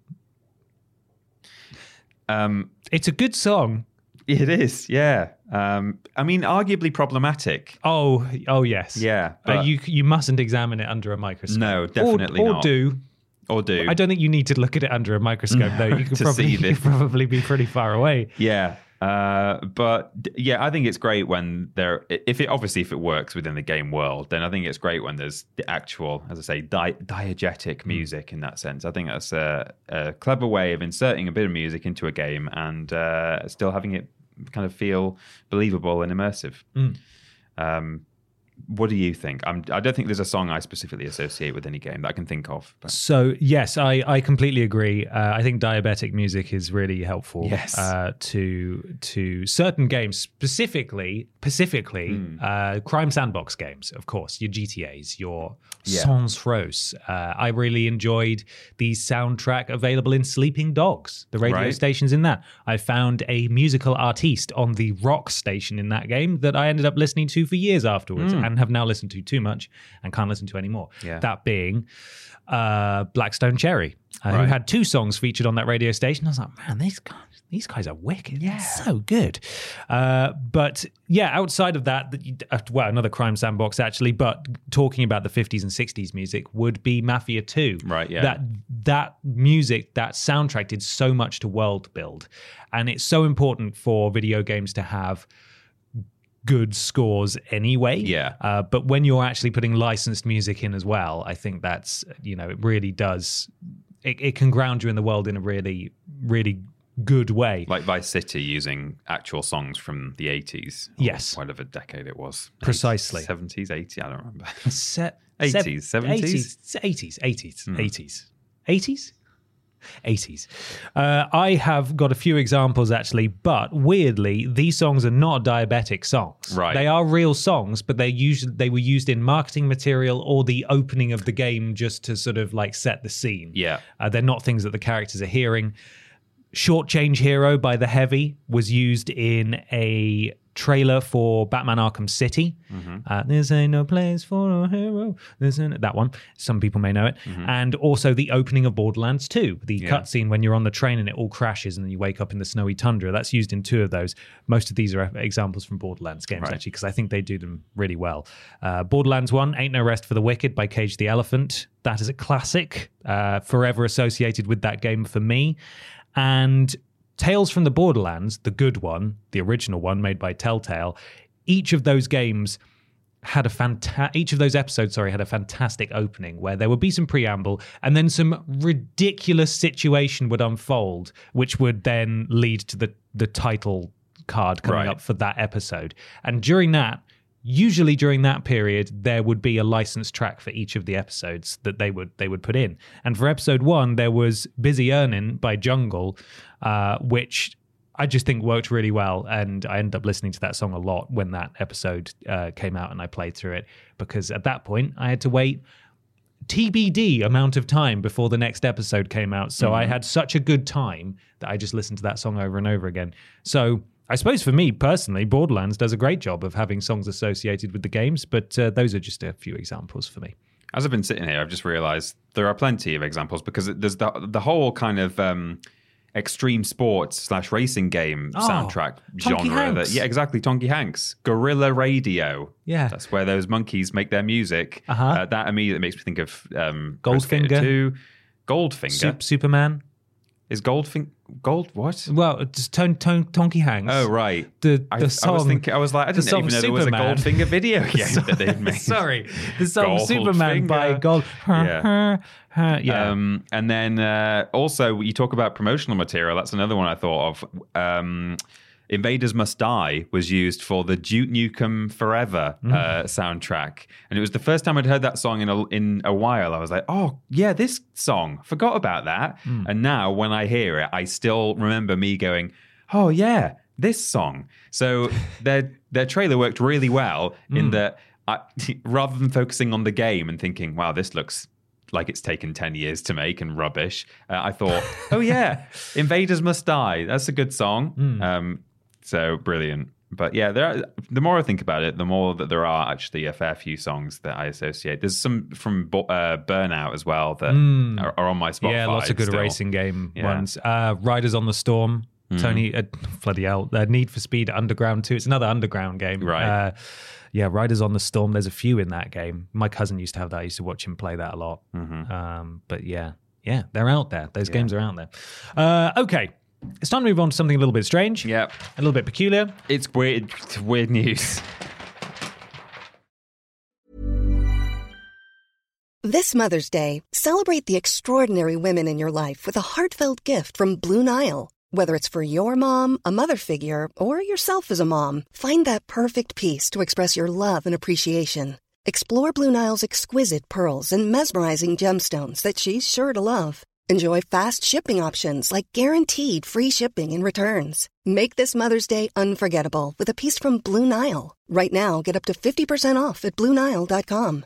Speaker 4: Um,
Speaker 3: It's a good song.
Speaker 4: it is, yeah. Um, I mean, arguably problematic.
Speaker 3: Oh oh yes.
Speaker 4: Yeah,
Speaker 3: But,
Speaker 4: but-
Speaker 3: you you mustn't examine it under a microscope.
Speaker 4: No, definitely
Speaker 3: or, or
Speaker 4: not.
Speaker 3: do.
Speaker 4: Or do.
Speaker 3: I don't think you need to look at it under a microscope though. You <laughs> could
Speaker 4: to
Speaker 3: probably
Speaker 4: see <laughs>
Speaker 3: you
Speaker 4: this.
Speaker 3: could probably be pretty far away.
Speaker 4: Yeah. Uh, but yeah, I think it's great when there, if it obviously if it works within the game world, then I think it's great when there's the actual, as I say, di- diegetic music in that sense. I think that's a, a clever way of inserting a bit of music into a game and uh, still having it kind of feel believable and immersive. Um, what do you think? I'm, I don't think there's a song I specifically associate with any game that I can think of. But
Speaker 3: So yes, I, I completely agree. Uh, I think diabetic music is really helpful.
Speaker 4: Yes.
Speaker 3: Uh, to to certain games, specifically specifically
Speaker 4: Hmm.
Speaker 3: uh, crime sandbox games. Of course, your GTA's, your
Speaker 4: Yeah.
Speaker 3: Saints Rows. Uh, I really enjoyed the soundtrack available in Sleeping Dogs. The radio
Speaker 4: Right.
Speaker 3: stations in that. I found a musical artiste on the rock station in that game that I ended up listening to for years afterwards, and have now listened to too much and can't listen to anymore.
Speaker 4: Yeah.
Speaker 3: That being uh, Black Stone Cherry, uh, who had two songs featured on that radio station. I was like, man, these guys, these guys are wicked. Yeah, so good. Uh, but yeah, outside of that, uh, well, another crime sandbox actually. But talking about the fifties and sixties music would be Mafia Two.
Speaker 4: Right, yeah.
Speaker 3: That that music, that soundtrack did so much to world build, and it's so important for video games to have good scores anyway.
Speaker 4: Yeah.
Speaker 3: Uh, but when you're actually putting licensed music in as well, I think that's you know it really does. It, it can ground you in the world in a really, really good way.
Speaker 4: like Vice City using actual songs from the 80s. or
Speaker 3: Yes.
Speaker 4: Whatever decade it was.
Speaker 3: Precisely.
Speaker 4: 70s, 80s, I don't remember. <laughs>
Speaker 3: Se-
Speaker 4: 80s, 70s?
Speaker 3: 80s, 80s, 80s, 80s, 80s. 80s. Uh, I have got a few examples actually, but weirdly, these songs are not diabetic songs.
Speaker 4: Right.
Speaker 3: They are real songs, but they usually they were used in marketing material or the opening of the game just to sort of like set the scene.
Speaker 4: Yeah.
Speaker 3: Uh, they're not things that the characters are hearing. Short Change Hero by The Heavy was used in a trailer for Batman Arkham City. Uh, this ain't no place for a hero. Ain't that one. Some people may know it. And also the opening of Borderlands 2, the cutscene when you're on the train and it all crashes and then you wake up in the snowy tundra. That's used in two of those. Most of these are examples from Borderlands games,
Speaker 4: Right.
Speaker 3: actually, because I think they do them really well. Uh, Borderlands 1, Ain't No Rest for the Wicked by Cage the Elephant. That is a classic, uh, forever associated with that game for me. And Tales from the Borderlands, the good one, the original one made by Telltale, each of those games had a fantastic each of those episodes sorry had a fantastic opening where there would be some preamble and then some ridiculous situation would unfold which would then lead to the the title card coming
Speaker 4: Right.
Speaker 3: up for that episode and during that usually during that period there would be a licensed track for each of the episodes that they would they would put in and for episode 1 there was Busy earning by Jungle uh, which I just think worked really well, and I ended up listening to that song a lot when that episode uh, came out, and I played through it because at that point I had to wait TBD amount of time before the next episode came out. So I had such a good time that I just listened to that song over and over again. So I suppose for me personally, Borderlands does a great job of having songs associated with the games, but uh, those are just a few examples for me.
Speaker 4: As I've been sitting here, I've just realised there are plenty of examples because there's the the whole kind of um, extreme sports slash racing game
Speaker 3: Oh,
Speaker 4: soundtrack
Speaker 3: Tonky
Speaker 4: genre.
Speaker 3: Hanks.
Speaker 4: That yeah, exactly. Tonky Hanks, Gorilla Radio.
Speaker 3: Yeah.
Speaker 4: that's where those monkeys make their music.
Speaker 3: Uh-huh.
Speaker 4: Uh, that immediately makes me think of um,
Speaker 3: Goldfinger.
Speaker 4: 2. Goldfinger
Speaker 3: Sup- Superman.
Speaker 4: Is Goldfinger Gold what?
Speaker 3: Well, just ton, ton, Tonky Hanks.
Speaker 4: Oh right.
Speaker 3: The the
Speaker 4: I, I
Speaker 3: song.
Speaker 4: was thinking. I was like, I didn't even know there was a Goldfinger video <laughs> game that they'd made.
Speaker 3: Sorry, the song Superman
Speaker 4: Goldfinger.
Speaker 3: by Gold.
Speaker 4: Yeah.
Speaker 3: yeah.
Speaker 4: Um, and then uh, also, you talk about promotional material. That's another one I thought of. Um, Invaders Must Die was used for the Duke Nukem Forever
Speaker 3: Mm.
Speaker 4: uh, soundtrack, and it was the first time I'd heard that song in a, in a while. I was like, "Oh yeah, this song. Forgot about that."
Speaker 3: Mm.
Speaker 4: And now when I hear it, I still remember me going, "Oh yeah, this song." So <laughs> their their trailer worked really well
Speaker 3: Mm.
Speaker 4: in that I, <laughs> rather than focusing on the game and thinking, "Wow, this looks." Like it's taken 10 years to make and rubbish. Uh, I thought, <laughs> oh, yeah, Invaders Must Die. That's a good song.
Speaker 3: Hmm.
Speaker 4: Um, so brilliant. But yeah, there are, the more I think about it, the more that there are actually a fair few songs that I associate. There's some from Bo- uh, Burnout as well that are, are on my Spotify.
Speaker 3: Yeah, lots of good
Speaker 4: still.
Speaker 3: racing game
Speaker 4: Yeah.
Speaker 3: Ones. Uh, Riders on the Storm. Tony, uh, bloody hell, uh, Need for Speed Underground 2. It's another underground game.
Speaker 4: Right.
Speaker 3: Uh, yeah, Riders on the Storm. There's a few in that game. My cousin used to have that. I used to watch him play that a lot.
Speaker 4: Mm-hmm.
Speaker 3: Um, but yeah, yeah, they're out there. Those games are out there. Uh, okay, it's time to move on to something a little bit strange.
Speaker 4: Yeah,
Speaker 3: A little bit peculiar.
Speaker 4: it's weird, it's weird news.
Speaker 2: This Mother's Day, celebrate the extraordinary women in your life with a heartfelt gift from Blue Nile. Whether it's for your mom, a mother figure, or yourself as a mom, find that perfect piece to express your love and appreciation. Explore Blue Nile's exquisite pearls and mesmerizing gemstones that she's sure to love. Enjoy fast shipping options like guaranteed free shipping and returns. Make this Mother's Day unforgettable with a piece from Blue Nile. Right now, get up to 50% off at BlueNile.com.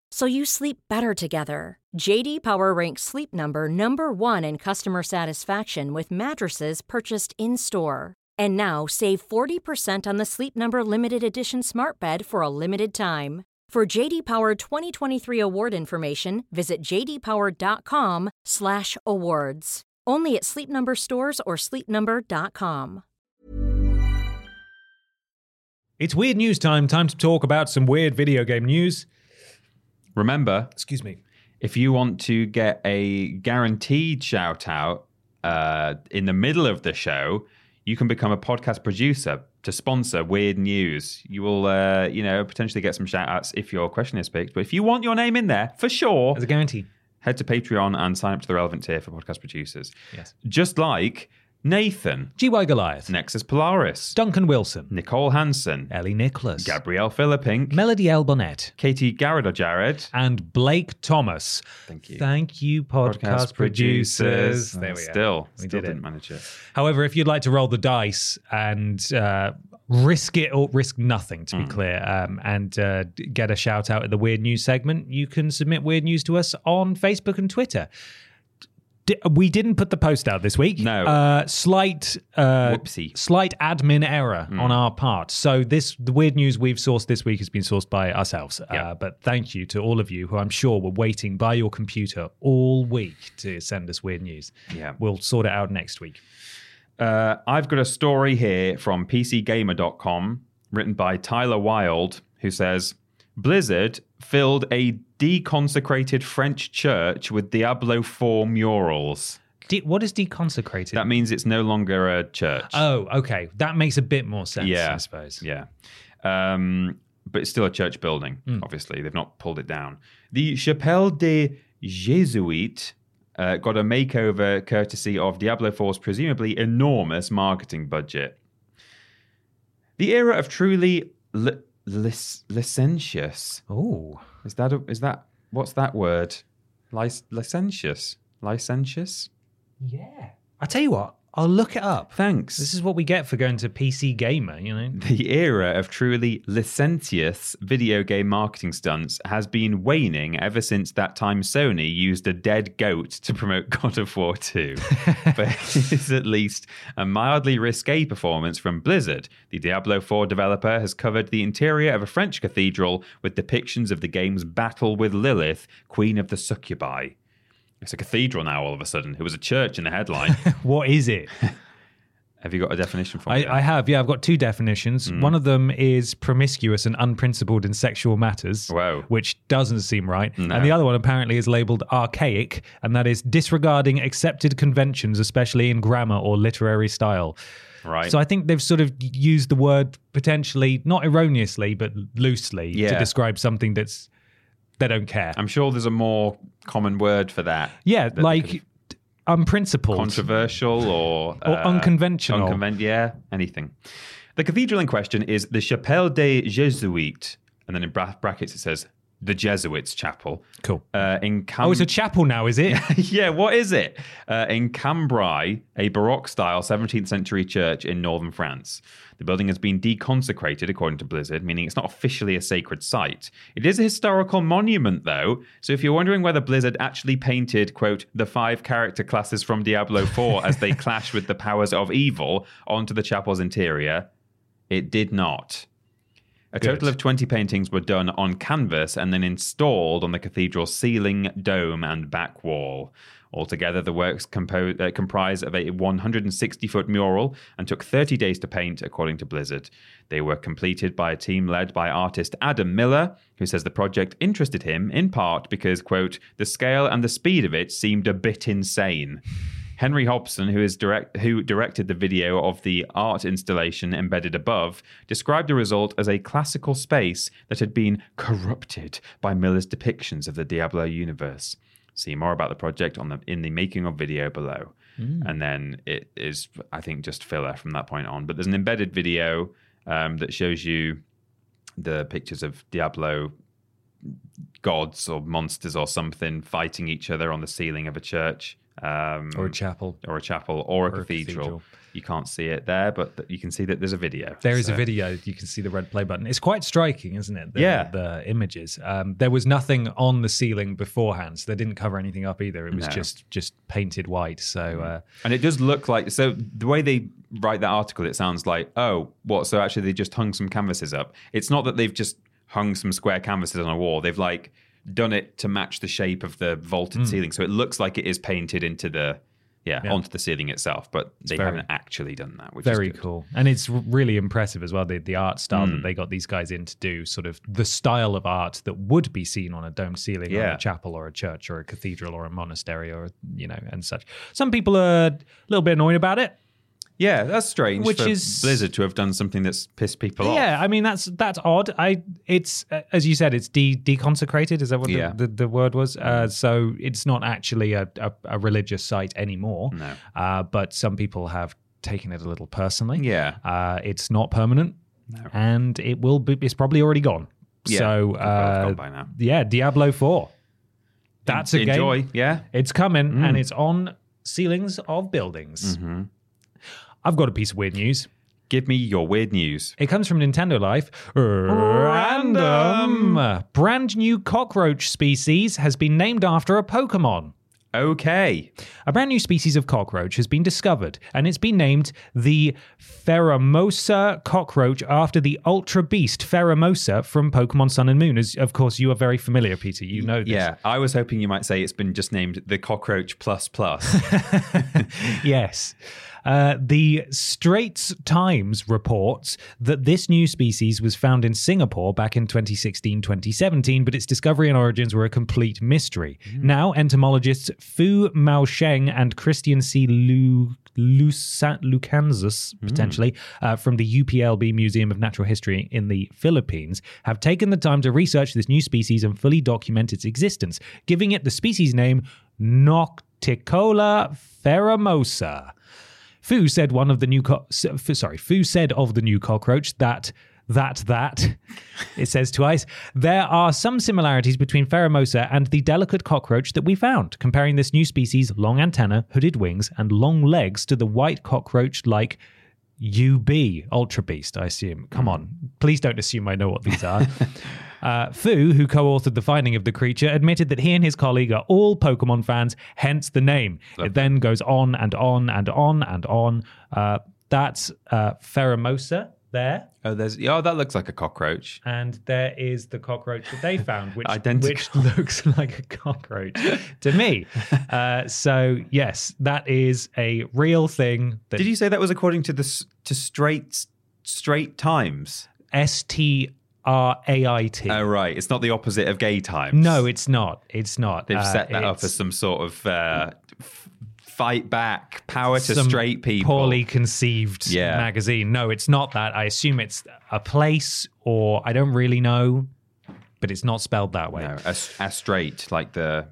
Speaker 5: so you sleep better together. JD Power ranks Sleep Number number 1 in customer satisfaction with mattresses purchased in-store. And now save 40% on the Sleep Number limited edition Smart Bed for a limited time. For JD Power 2023 award information, visit jdpower.com/awards. Only at Sleep Number stores or sleepnumber.com.
Speaker 3: It's weird news time. Time to talk about some weird video game news.
Speaker 4: Remember,
Speaker 3: Excuse me.
Speaker 4: if you want to get a guaranteed shout out uh, in the middle of the show, you can become a podcast producer to sponsor weird news. You will, uh, you know, potentially get some shout outs if your question is picked. But if you want your name in there, for sure,
Speaker 3: As a guarantee.
Speaker 4: head to Patreon and sign up to the relevant tier for podcast producers.
Speaker 3: Yes.
Speaker 4: Just like Nathan,
Speaker 3: GY Goliath.
Speaker 4: Nexus Polaris,
Speaker 3: Duncan Wilson.
Speaker 4: Nicole Hansen,
Speaker 3: Ellie Nicholas.
Speaker 4: Gabrielle Philippink,
Speaker 3: Melody L. Bonnet.
Speaker 4: Katie Garrett or Jared.
Speaker 3: And Blake Thomas.
Speaker 4: Thank you.
Speaker 3: Thank you, podcast, producers. There we
Speaker 4: still.
Speaker 3: We
Speaker 4: still
Speaker 3: did
Speaker 4: didn't
Speaker 3: it.
Speaker 4: manage it.
Speaker 3: However, if you'd like to roll the dice and uh, risk it or risk nothing, to be clear, um, and uh, get a shout out at the Weird News segment, you can submit Weird News to us on Facebook and Twitter. We didn't put the post out this week.
Speaker 4: No.
Speaker 3: Uh, slight, uh,
Speaker 4: Whoopsie.
Speaker 3: slight admin error on our part. So this the weird news we've sourced this week has been sourced by ourselves. Uh, but thank you to all of you who I'm sure were waiting by your computer all week to send us weird news.
Speaker 4: Yeah.
Speaker 3: We'll sort it out next week.
Speaker 4: Uh, I've got a story here from PCGamer.com written by Tyler Wilde, who says Blizzard filled a deconsecrated French church with Diablo 4 murals.
Speaker 3: De- what is deconsecrated?
Speaker 4: That means it's no longer a church.
Speaker 3: oh, okay. That makes a bit more sense,
Speaker 4: Yeah.
Speaker 3: I suppose.
Speaker 4: Yeah. Um, but it's still a church building,
Speaker 3: Hmm.
Speaker 4: obviously. They've not pulled it down. The Chapelle des Jésuites uh, got a makeover courtesy of Diablo 4's presumably enormous marketing budget. The era of truly li- lic- licentious.
Speaker 3: Oh,
Speaker 4: Is that, a, is that, what's that word? Lic- licentious? Licentious?
Speaker 3: yeah. I tell you what, I'll look it up.
Speaker 4: Thanks.
Speaker 3: This is what we get for going to PC Gamer, you know?
Speaker 4: The era of truly licentious video game marketing stunts has been waning ever since that time Sony used a dead goat to promote <laughs> God of War 2. <laughs> but it is at least a mildly risque performance from Blizzard. The Diablo 4 developer has covered the interior of a French cathedral with depictions of the game's battle with Lilith, Queen of the Succubi. It's a cathedral now all of a sudden. It was a church in the headline. <laughs>
Speaker 3: What is it? <laughs>
Speaker 4: Have you got a definition for me?
Speaker 3: I, I have, yeah, I've got two definitions.
Speaker 4: Mm.
Speaker 3: One of them is promiscuous and unprincipled in sexual matters,
Speaker 4: Whoa.
Speaker 3: which doesn't seem right.
Speaker 4: No.
Speaker 3: And the other one apparently is labeled archaic, and that is disregarding accepted conventions, especially in grammar or literary style.
Speaker 4: right.
Speaker 3: So I think they've sort of used the word potentially, not erroneously, but loosely to describe something that's they don't care.
Speaker 4: I'm sure there's a more common word for that.
Speaker 3: yeah,
Speaker 4: that
Speaker 3: like unprincipled.
Speaker 4: controversial or
Speaker 3: Or unconventional.
Speaker 4: Uh, unconven- yeah, anything. The cathedral in question is the Chapelle des Jésuites, and then in brackets it says the Jesuits Chapel.
Speaker 3: Cool.
Speaker 4: Uh, in Cam-
Speaker 3: oh, it's a chapel now, is it? <laughs>
Speaker 4: yeah, what is it? Uh, in Cambrai, a Baroque style 17th century church in northern France. The building has been deconsecrated, according to Blizzard, meaning it's not officially a sacred site. It is a historical monument, though, so if you're wondering whether Blizzard actually painted, quote, the five character classes from Diablo 4 as they <laughs> clash with the powers of evil onto the chapel's interior, it did not. A
Speaker 3: Good.
Speaker 4: total of 20 paintings were done on canvas and then installed on the cathedral's ceiling, dome, and back wall. Altogether, the works compo- uh, comprise of a 160 foot mural and took 30 days to paint, according to Blizzard. They were completed by a team led by artist Adam Miller, who says the project interested him in part because, quote, the scale and the speed of it seemed a bit insane. Henry Hobson, who is direct, who directed the video of the art installation embedded above, described the result as a classical space that had been corrupted by Miller's depictions of the Diablo universe. See more about the project on the in the making of video below. And then it is, I think, just filler from that point on. But there's an embedded video um, that shows you the pictures of Diablo gods or monsters or something fighting each other on the ceiling of a church. Um,
Speaker 3: or a chapel.
Speaker 4: or a chapel or a,
Speaker 3: Or a
Speaker 4: cathedral.
Speaker 3: cathedral.
Speaker 4: You can't see it there, but th- you can see that there's a video.
Speaker 3: There is
Speaker 4: So-
Speaker 3: a video. You can see the red play button. It's quite striking, isn't it? The,
Speaker 4: Yeah.
Speaker 3: The images. Um, there was nothing on the ceiling beforehand, so they didn't cover anything up either. It was
Speaker 4: No.
Speaker 3: just just painted white. So uh,
Speaker 4: And it does look like so. The way they write that article, it sounds like oh, what? So actually, they just hung some canvases up. It's not that they've just hung some square canvases on a wall. They've like done it to match the shape of the vaulted
Speaker 3: Hmm.
Speaker 4: ceiling, so it looks like it is painted into the yeah,
Speaker 3: Yeah.
Speaker 4: onto the ceiling itself. But they
Speaker 3: very-
Speaker 4: haven't actually done that, which
Speaker 3: Very cool. And it's really impressive as well, the, the art style
Speaker 4: Hmm.
Speaker 3: that they got these guys in to do, sort of the style of art that would be seen on a domed ceiling or
Speaker 4: Yeah.
Speaker 3: a chapel or a church or a cathedral or a monastery or, you know, and such. Some people are a little bit annoyed about it.
Speaker 4: Yeah, that's strange.
Speaker 3: Which
Speaker 4: for
Speaker 3: is-
Speaker 4: Blizzard to have done something that's pissed people off.
Speaker 3: Yeah, I mean that's that's odd. I it's uh, as you said, it's de deconsecrated. Is that what the,
Speaker 4: Yeah.
Speaker 3: the, the word was? Uh, so it's not actually a, a, a religious site anymore.
Speaker 4: No.
Speaker 3: Uh, but some people have taken it a little personally.
Speaker 4: Yeah.
Speaker 3: Uh, it's not permanent, and it will be. It's probably already gone.
Speaker 4: Yeah,
Speaker 3: So
Speaker 4: I've
Speaker 3: uh,
Speaker 4: gone by now.
Speaker 3: yeah, Diablo Four. That's a
Speaker 4: Enjoy,
Speaker 3: game.
Speaker 4: yeah.
Speaker 3: It's coming,
Speaker 4: Mm.
Speaker 3: and it's on ceilings of buildings.
Speaker 4: Mm-hmm.
Speaker 3: I've got a piece of weird news.
Speaker 4: Give me your weird news.
Speaker 3: It comes from Nintendo Life. Random. Brand new cockroach species has been named after a Pokemon.
Speaker 4: Okay.
Speaker 3: A brand new species of cockroach has been discovered, and it's been named the Pheromosa cockroach after the Ultra Beast Pheromosa from Pokemon Sun and Moon. As of course you are very familiar, Peter. You know this.
Speaker 4: Yeah, I was hoping you might say it's been just named the Cockroach Plus Plus. <laughs>
Speaker 3: yes. Uh, the Straits Times reports that this new species was found in Singapore back in 2016 2017, but its discovery and origins were a complete mystery. Now, entomologists Foo Maosheng and Christian C. Lu. Lusa- Lucanzus, potentially, uh, from the UPLB Museum of Natural History in the Philippines, have taken the time to research this new species and fully document its existence, giving it the species name Nocticola pheromosa. Foo said one of the new co- sorry, Foo said of the new cockroach that that that <laughs> it says twice there are some similarities between pheromosa and the delicate cockroach that we found comparing this new species long antenna hooded wings and long legs to the white cockroach like UB Ultra Beast, I assume. Come on, please don't assume I know what these are. <laughs> uh, Foo, who co authored the finding of the creature, admitted that he and his colleague are all Pokemon fans, hence the name. It then goes on and on and on and on. Uh, that's uh, Pheromosa there.
Speaker 4: oh, there's oh, that looks like a cockroach.
Speaker 3: And there is the cockroach that they found, <laughs> which,
Speaker 4: Identical.
Speaker 3: which <laughs> looks like a cockroach to me. <laughs> Uh, so, yes, that is a real thing that
Speaker 4: Did you say that was according to the to straight straight times?
Speaker 3: S T R A I T.
Speaker 4: Oh, right. It's not the opposite of gay times.
Speaker 3: No, it's not. It's not.
Speaker 4: they've set that up
Speaker 3: it's
Speaker 4: as some sort of uh, f- fight back, power to
Speaker 3: some
Speaker 4: straight people.
Speaker 3: Poorly conceived
Speaker 4: Yeah.
Speaker 3: magazine. No, it's not that. I assume it's a place, or I don't really know, but it's not spelled that way.
Speaker 4: No, a, a strait like the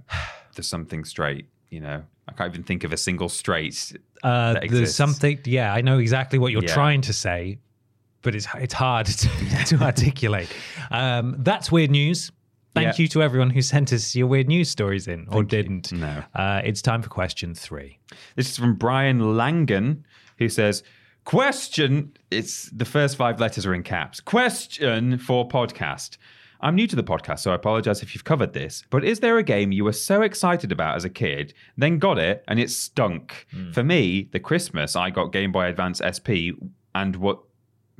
Speaker 4: the something strait. You know, I can't even think of a single strait.
Speaker 3: Uh,
Speaker 4: that
Speaker 3: there's
Speaker 4: exists.
Speaker 3: something. Yeah, I know exactly what you're
Speaker 4: Yeah.
Speaker 3: trying to say, but it's it's hard <laughs> to, to articulate. Um, that's weird news. Thank
Speaker 4: Yeah.
Speaker 3: you to everyone who sent us your weird news stories in or
Speaker 4: Thank
Speaker 3: didn't.
Speaker 4: No.
Speaker 3: Uh, it's time for question three.
Speaker 4: This is from Brian Langan, who says, Question. It's the first five letters are in caps. Question for podcast. I'm new to the podcast, so I apologize if you've covered this, but is there a game you were so excited about as a kid, then got it and it stunk? For me, the Christmas I got Game Boy Advance SP and what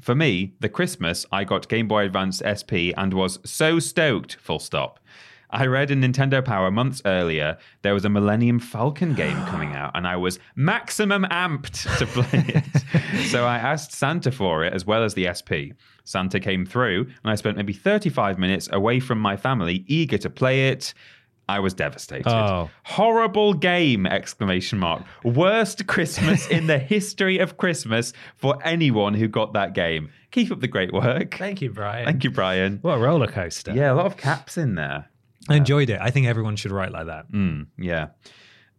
Speaker 4: for me, the Christmas I got Game Boy Advance SP and was so stoked, full stop. I read in Nintendo Power months earlier there was a Millennium Falcon game <gasps> coming out, and I was maximum amped to play it. so I asked Santa for it as well as the SP. Santa came through, and I spent maybe 35 minutes away from my family, eager to play it. I was devastated.
Speaker 3: Oh.
Speaker 4: Horrible game! Exclamation mark. Worst Christmas in the <laughs> history of Christmas for anyone who got that game. Keep up the great work.
Speaker 3: Thank you, Brian.
Speaker 4: Thank you, Brian.
Speaker 3: What a roller coaster.
Speaker 4: Yeah, a lot of caps in there.
Speaker 3: I enjoyed it. I think everyone should write like that.
Speaker 4: Mm, yeah.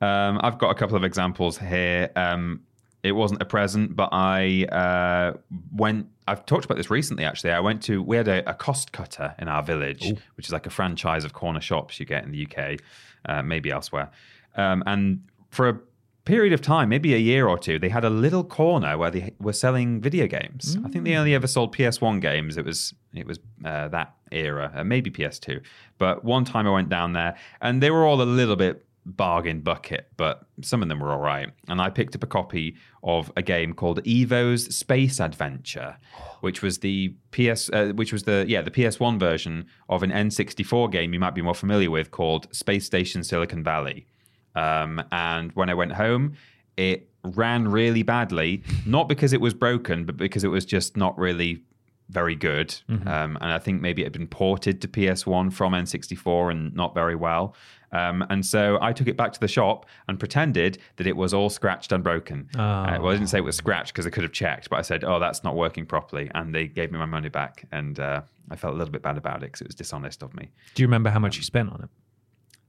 Speaker 4: Um, I've got a couple of examples here. Um, it wasn't a present, but I uh, went. I've talked about this recently. Actually, I went to. We had a, a cost cutter in our village, which is like a franchise of corner shops you get in the UK, uh, maybe elsewhere. Um, and for a period of time, maybe a year or two, they had a little corner where they were selling video games. I think they only ever sold PS1 games. It was it was uh, that era, uh, maybe PS2. But one time I went down there, and they were all a little bit bargain bucket, but some of them were all right. And I picked up a copy of a game called Evo's Space Adventure, which was the PS, uh, which was the yeah the PS1 version of an N64 game you might be more familiar with called Space Station Silicon Valley. Um, and when I went home, it ran really badly, not because it was broken, but because it was just not really very good. Um, and I think maybe it had been ported to PS1 from N64 and not very well. Um, and so I took it back to the shop and pretended that it was all scratched and broken. Uh, well, I didn't say it was scratched because I could have checked, but I said, "Oh, that's not working properly," and they gave me my money back. And uh, I felt a little bit bad about it because it was dishonest of me.
Speaker 3: Do you remember how much you spent on it?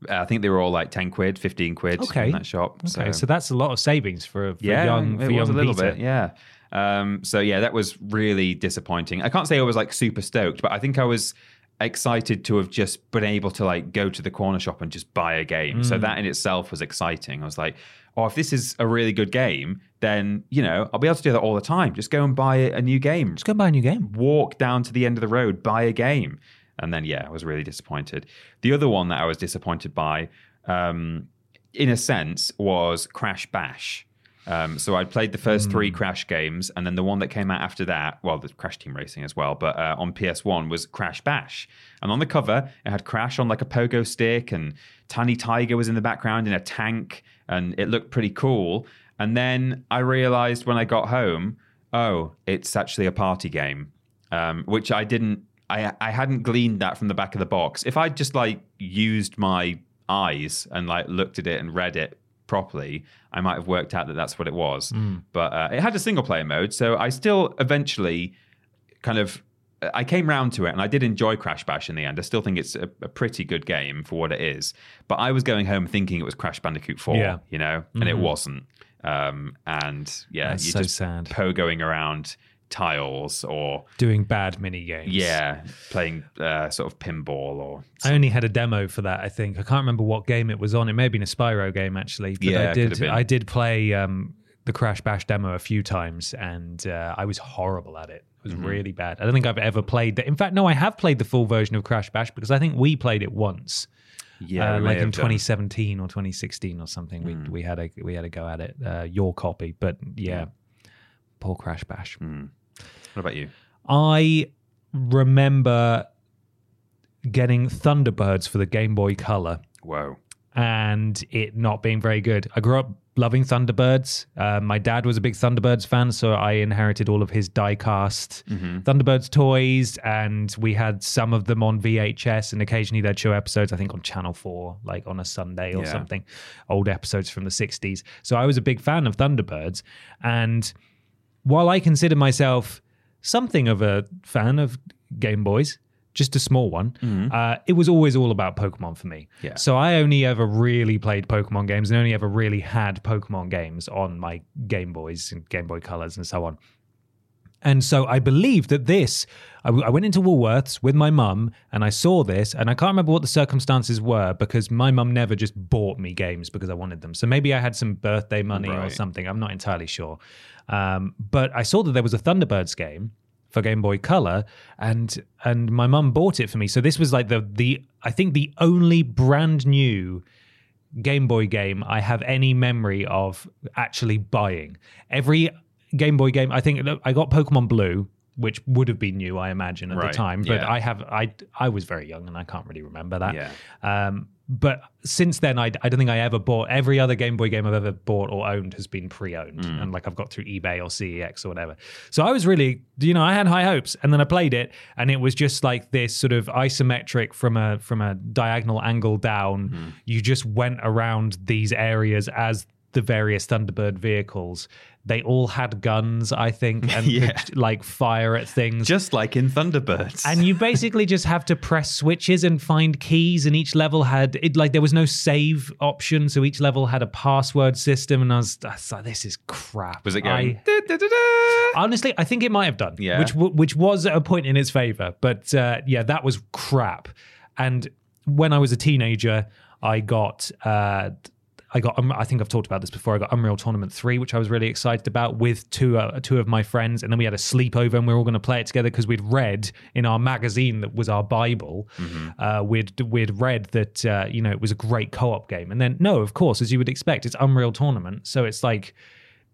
Speaker 4: Uh, I think they were all like ten quid, fifteen quid
Speaker 3: Okay.
Speaker 4: in that shop.
Speaker 3: Okay, so, that's a lot of savings for, for
Speaker 4: yeah,
Speaker 3: young for
Speaker 4: it
Speaker 3: young
Speaker 4: was a little
Speaker 3: Peter.
Speaker 4: bit, yeah. Um, so yeah, that was really disappointing. I can't say I was like super stoked, but I think I was excited to have just been able to like go to the corner shop and just buy a game. So that in itself was exciting. I was like, oh, if this is a really good game, then you know I'll be able to do that all the time. Just go and buy a new game.
Speaker 3: Just go and buy a new game.
Speaker 4: Walk down to the end of the road, buy a game, and then yeah, I was really disappointed. The other one that I was disappointed by, um, in a sense, was Crash Bash. Um, so I'd played the first three Crash games, and then the one that came out after that, well, the Crash Team Racing as well, but uh, on PS1 was Crash Bash. And on the cover, it had Crash on like a pogo stick, and Tiny Tiger was in the background in a tank, and it looked pretty cool. And then I realized when I got home, oh, it's actually a party game, um, which I didn't, I, I hadn't gleaned that from the back of the box. If I'd just like used my eyes and like looked at it and read it properly, I might have worked out that that's what it was. But uh, it had a single player mode, so I still eventually kind of I came round to it, and I did enjoy Crash Bash in the end. I still think it's a, a pretty good game for what it is. But I was going home thinking it was Crash Bandicoot Four,
Speaker 3: Yeah.
Speaker 4: you know, and it wasn't. Um, and yeah,
Speaker 3: That's
Speaker 4: you're
Speaker 3: so
Speaker 4: just
Speaker 3: sad.
Speaker 4: pogoing around tiles or
Speaker 3: Doing bad mini games.
Speaker 4: yeah, playing uh, sort of pinball or
Speaker 3: I only had a demo for that. I think I can't remember what game it was on. It may have been a Spyro game actually. But
Speaker 4: Yeah,
Speaker 3: I
Speaker 4: it could have
Speaker 3: did. I did play um, the Crash Bash demo a few times, and uh, I was horrible at it. It was
Speaker 4: Mm-hmm.
Speaker 3: really bad. I don't think I've ever played that. In fact, no, I have played the full version of Crash Bash because I think we played it once.
Speaker 4: yeah,
Speaker 3: uh, like in
Speaker 4: have done.
Speaker 3: 2017 or 2016 or something. We we had a we had a go at it. Uh, your copy, but yeah, poor Crash Bash.
Speaker 4: What about you?
Speaker 3: I remember getting Thunderbirds for the Game Boy Color
Speaker 4: Whoa.
Speaker 3: and it not being very good. I grew up loving Thunderbirds. Uh, my dad was a big Thunderbirds fan, so I inherited all of his die-cast Thunderbirds toys, and we had some of them on VHS, and occasionally they'd show episodes, I think on Channel 4, like on a Sunday or
Speaker 4: Yeah.
Speaker 3: something, old episodes from the 60s. So I was a big fan of Thunderbirds, and while I consider myself something of a fan of Game Boys, just a small one, uh, it was always all about Pokemon for me.
Speaker 4: Yeah.
Speaker 3: So I only ever really played Pokemon games and only ever really had Pokemon games on my Game Boys and Game Boy Colors and so on. And so I believe that this, I, w- I went into Woolworths with my mum and I saw this, and I can't remember what the circumstances were because my mum never just bought me games because I wanted them. So maybe I had some birthday money or
Speaker 4: Right.
Speaker 3: something. I'm not entirely sure. Um, but I saw that there was a Thunderbirds game for Game Boy Color, and and my mum bought it for me. So this was like the the I think the only brand new Game Boy game I have any memory of actually buying. Every Game Boy game, I think I got Pokemon Blue, which would have been new, I imagine, at
Speaker 4: Right,
Speaker 3: the time. But
Speaker 4: yeah.
Speaker 3: I have, I, I was very young and I can't really remember that.
Speaker 4: Yeah.
Speaker 3: Um, but since then, I, I don't think I ever bought every other Game Boy game I've ever bought or owned has been pre-owned,
Speaker 4: Hmm.
Speaker 3: and like I've got through eBay or CEX or whatever. So I was really, you know, I had high hopes, and then I played it, and it was just like this sort of isometric from a from a diagonal angle down.
Speaker 4: Hmm.
Speaker 3: You just went around these areas as the various Thunderbird vehicles. They all had guns, I think, and <laughs>
Speaker 4: Yeah.
Speaker 3: could like fire at things.
Speaker 4: Just like in Thunderbirds.
Speaker 3: And you <laughs> basically just have to press switches and find keys. And each level had it like there was no save option, so each level had a password system. And I was, I was like, this is crap.
Speaker 4: was it going?
Speaker 3: I-
Speaker 4: "Da-da-da-da"?
Speaker 3: honestly, I think it might have done.
Speaker 4: Yeah.
Speaker 3: which which was a point in its favor. But uh, yeah, that was crap. And when I was a teenager, I got. Uh, I got. Um, I think I've talked about this before. I got Unreal Tournament three, which I was really excited about with two uh, two of my friends, and then we had a sleepover, and we were all going to play it together because we'd read in our magazine that was our bible. Uh, we'd we'd read that uh, you know it was a great co op game, and then no, of course, as you would expect, it's Unreal Tournament, so it's like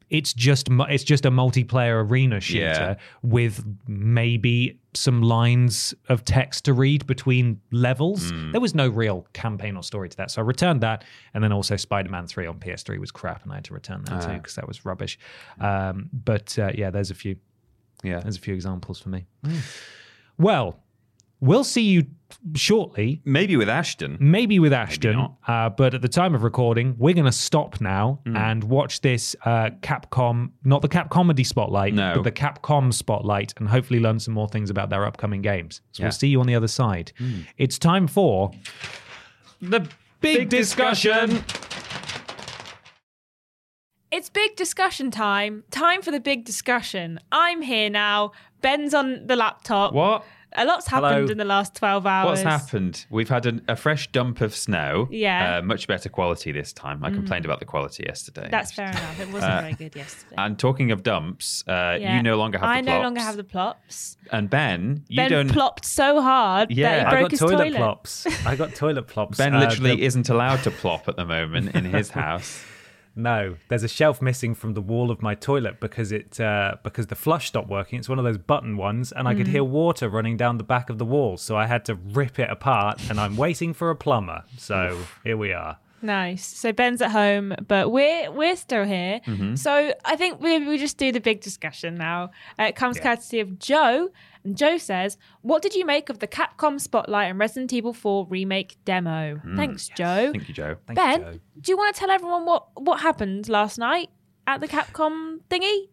Speaker 6: it's just it's just a multiplayer arena shooter
Speaker 4: Yeah.
Speaker 6: with maybe some lines of text to read between levels.
Speaker 4: Hmm.
Speaker 6: There was no real campaign or story to that, so I returned that. And then also Spider-Man Three on PS3 was crap, and I had to return that
Speaker 4: Ah.
Speaker 6: too because that was rubbish. Um, but uh, yeah, there's a few
Speaker 4: Yeah.
Speaker 6: there's a few examples for me. Well, we'll see you shortly
Speaker 4: Maybe with Ashton.
Speaker 6: maybe with Ashton.
Speaker 4: not.
Speaker 6: uh, but at the time of recording, we're going to stop now
Speaker 4: Hmm.
Speaker 6: and watch this uh, Capcom, not the Cap Comedy Spotlight,
Speaker 4: No.
Speaker 6: but the Capcom Spotlight, and hopefully learn some more things about their upcoming games. So
Speaker 4: Yeah.
Speaker 6: We'll see you on the other side. It's time for the big, discussion.
Speaker 7: It's big discussion time. Time for the big discussion. I'm here now. Ben's on the laptop.
Speaker 4: What?
Speaker 7: A lot's happened
Speaker 6: Hello.
Speaker 7: in the last 12 hours.
Speaker 4: What's happened? We've had a, a fresh dump of snow.
Speaker 7: Yeah.
Speaker 4: Uh, much better quality this time. I complained about the quality yesterday.
Speaker 7: That's fair <laughs> enough. It wasn't very good yesterday.
Speaker 4: And talking of dumps, uh,
Speaker 7: Yeah.
Speaker 4: you no longer have
Speaker 7: I
Speaker 4: the
Speaker 7: no longer have the plops.
Speaker 4: And Ben, you
Speaker 7: ben
Speaker 4: don't.
Speaker 7: plopped so hard
Speaker 4: Yeah.
Speaker 7: that he
Speaker 4: I
Speaker 7: broke
Speaker 3: I got
Speaker 7: his
Speaker 3: toilet,
Speaker 7: toilet.
Speaker 3: plops. I got toilet <laughs> plops.
Speaker 4: Ben
Speaker 3: Uh,
Speaker 4: literally
Speaker 3: the-
Speaker 4: isn't allowed to plop at the moment in his <laughs> house.
Speaker 3: No, there's a shelf missing from the wall of my toilet because it uh, because the flush stopped working. It's one of those button ones, and I
Speaker 7: Mm.
Speaker 3: could hear water running down the back of the wall. So I had to rip it apart, and I'm waiting for a plumber. So here we are.
Speaker 7: Nice. So Ben's at home, but we're we're still here.
Speaker 4: Mm-hmm.
Speaker 7: So I think we we just do the big discussion now. Uh, it comes courtesy of Joe, and Joe says, "What did you make of the Capcom Spotlight and Resident Evil 4 remake demo?" Thanks, Joe.
Speaker 4: Thank you, Joe.
Speaker 3: Thank
Speaker 7: ben,
Speaker 3: you, Joe.
Speaker 7: do you want to tell everyone what what happened last night at the Capcom thingy?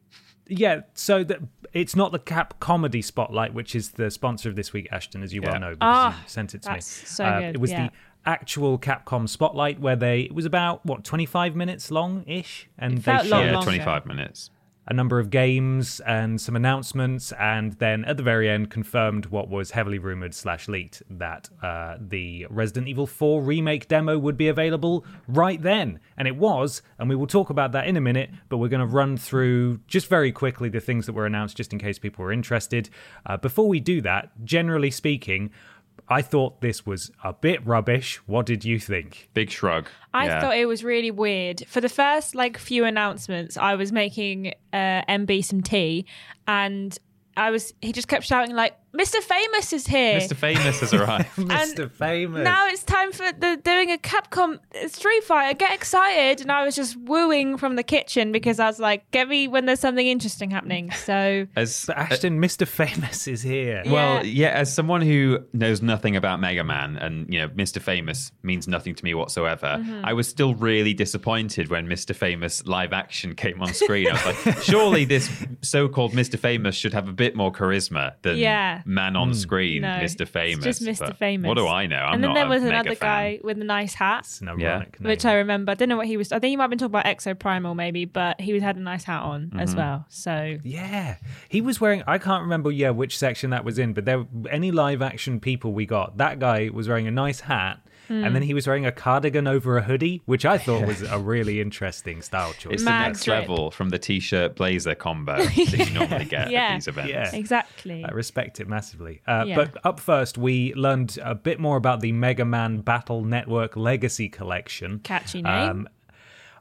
Speaker 3: Yeah, so the, it's not the Cap Comedy Spotlight, which is the sponsor of this week, Ashton, as you
Speaker 4: Yeah.
Speaker 3: well know, because
Speaker 7: Ah,
Speaker 3: you sent it to
Speaker 7: that's
Speaker 3: me.
Speaker 7: so
Speaker 3: Uh,
Speaker 7: good,
Speaker 3: It was
Speaker 7: yeah.
Speaker 3: the actual Capcom Spotlight where they it was about what 25 minutes long ish, and
Speaker 7: It
Speaker 3: they
Speaker 7: felt long,
Speaker 4: yeah, 25 minutes.
Speaker 3: A number of games and some announcements, and then at the very end confirmed what was heavily rumored slash leaked that uh, the Resident Evil 4 remake demo would be available right then, and it was. And we will talk about that in a minute, but we're going to run through just very quickly the things that were announced, just in case people were interested. Uh, before we do that, generally speaking. I thought this was a bit rubbish. What did you think?
Speaker 4: Big shrug.
Speaker 7: I
Speaker 4: yeah.
Speaker 7: thought it was really weird. For the first like few announcements, I was making uh, MB some tea, and I was he just kept shouting like, "Mr. Famous is here!"
Speaker 4: Mr. Famous has arrived. <laughs>
Speaker 3: Mr. Famous.
Speaker 7: Now it's time for the doing a Capcom Street Fighter. Get excited! And I was just wooing from the kitchen because I was like, "Get me when there's something interesting happening." <laughs> So
Speaker 4: As,
Speaker 3: but Ashton, Mr. Famous is here.
Speaker 4: Well,
Speaker 7: Yeah.
Speaker 4: yeah, as someone who knows nothing about Mega Man and, you know, Mr. Famous means nothing to me whatsoever,
Speaker 7: Mm-hmm.
Speaker 4: I was still really disappointed when Mr. Famous live action came on screen. I was like, <laughs> surely this so called Mr. Famous should have a bit more charisma than
Speaker 7: Yeah.
Speaker 4: Man on screen,
Speaker 7: no,
Speaker 4: Mr. Famous.
Speaker 7: Just Mr.
Speaker 4: But
Speaker 7: Famous.
Speaker 4: What do I know? I'm
Speaker 7: and then
Speaker 4: not
Speaker 7: there
Speaker 4: a
Speaker 7: was
Speaker 4: mega
Speaker 7: another
Speaker 4: fan.
Speaker 7: guy with a nice hat.
Speaker 3: It's an ironic name.
Speaker 7: Which I remember. I don't know what he was. I think he might have been talking about Exoprimal, maybe, but he was had a nice hat on
Speaker 4: Mm-hmm.
Speaker 7: as well. So
Speaker 3: Yeah, he was wearing. I can't remember. Yeah, which section that was in, but there any live action people we got. That guy was wearing a nice hat, and then he was wearing a cardigan over a hoodie, which I thought was a <laughs> really interesting style choice.
Speaker 4: It's
Speaker 7: Mag
Speaker 4: the next
Speaker 7: drip.
Speaker 4: level from the t-shirt blazer combo <laughs> that you normally get
Speaker 7: Yeah.
Speaker 4: at these events.
Speaker 3: Yeah.
Speaker 7: exactly.
Speaker 3: I respect it massively. Uh,
Speaker 7: Yeah.
Speaker 3: But up first, we learned a bit more about the Mega Man Battle Network Legacy Collection.
Speaker 7: Catchy name.
Speaker 3: Um,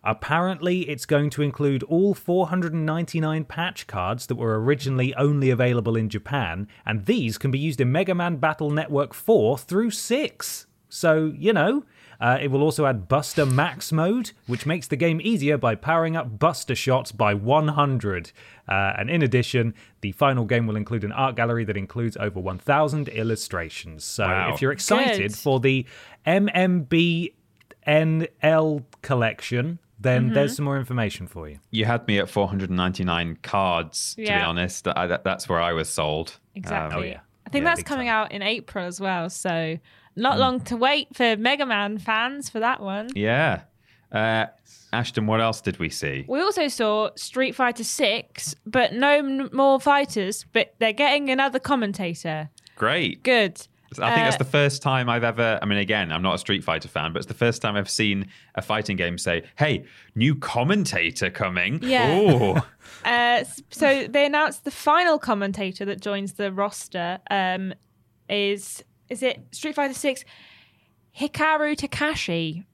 Speaker 3: apparently, it's going to include all 499 patch cards that were originally only available in Japan, and these can be used in Mega Man Battle Network 4 through 6. So, you know. Uh, it will also add Buster Max mode, which makes the game easier by powering up Buster shots by 100. Uh, and in addition, the final game will include an art gallery that includes over 1,000 illustrations. So
Speaker 4: Wow.
Speaker 3: if you're excited
Speaker 7: Good.
Speaker 3: for the MMBNL collection, then
Speaker 7: Mm-hmm.
Speaker 3: there's some more information for you.
Speaker 4: You had me at 499 cards, to be honest. I, that, that's where I was sold.
Speaker 7: exactly.
Speaker 3: oh, yeah.
Speaker 7: I think
Speaker 3: Yeah,
Speaker 7: that's
Speaker 3: big
Speaker 7: coming
Speaker 3: time.
Speaker 7: out in April as well. So not
Speaker 4: Hmm.
Speaker 7: long to wait for Mega Man fans for that one.
Speaker 4: Yeah. Uh, Ashton, what else did we see?
Speaker 7: We also saw Street Fighter 6, but no m- more fighters, but they're getting another commentator.
Speaker 4: Great.
Speaker 7: Good.
Speaker 4: I think that's
Speaker 7: Uh,
Speaker 4: the first time I've ever. I mean, again, I'm not a Street Fighter fan, but it's the first time I've seen a fighting game say, "Hey, new commentator coming."
Speaker 7: Yeah. <laughs> Uh, so they announced the final commentator that joins the roster um, is is it Street Fighter Six Hikaru Takashi.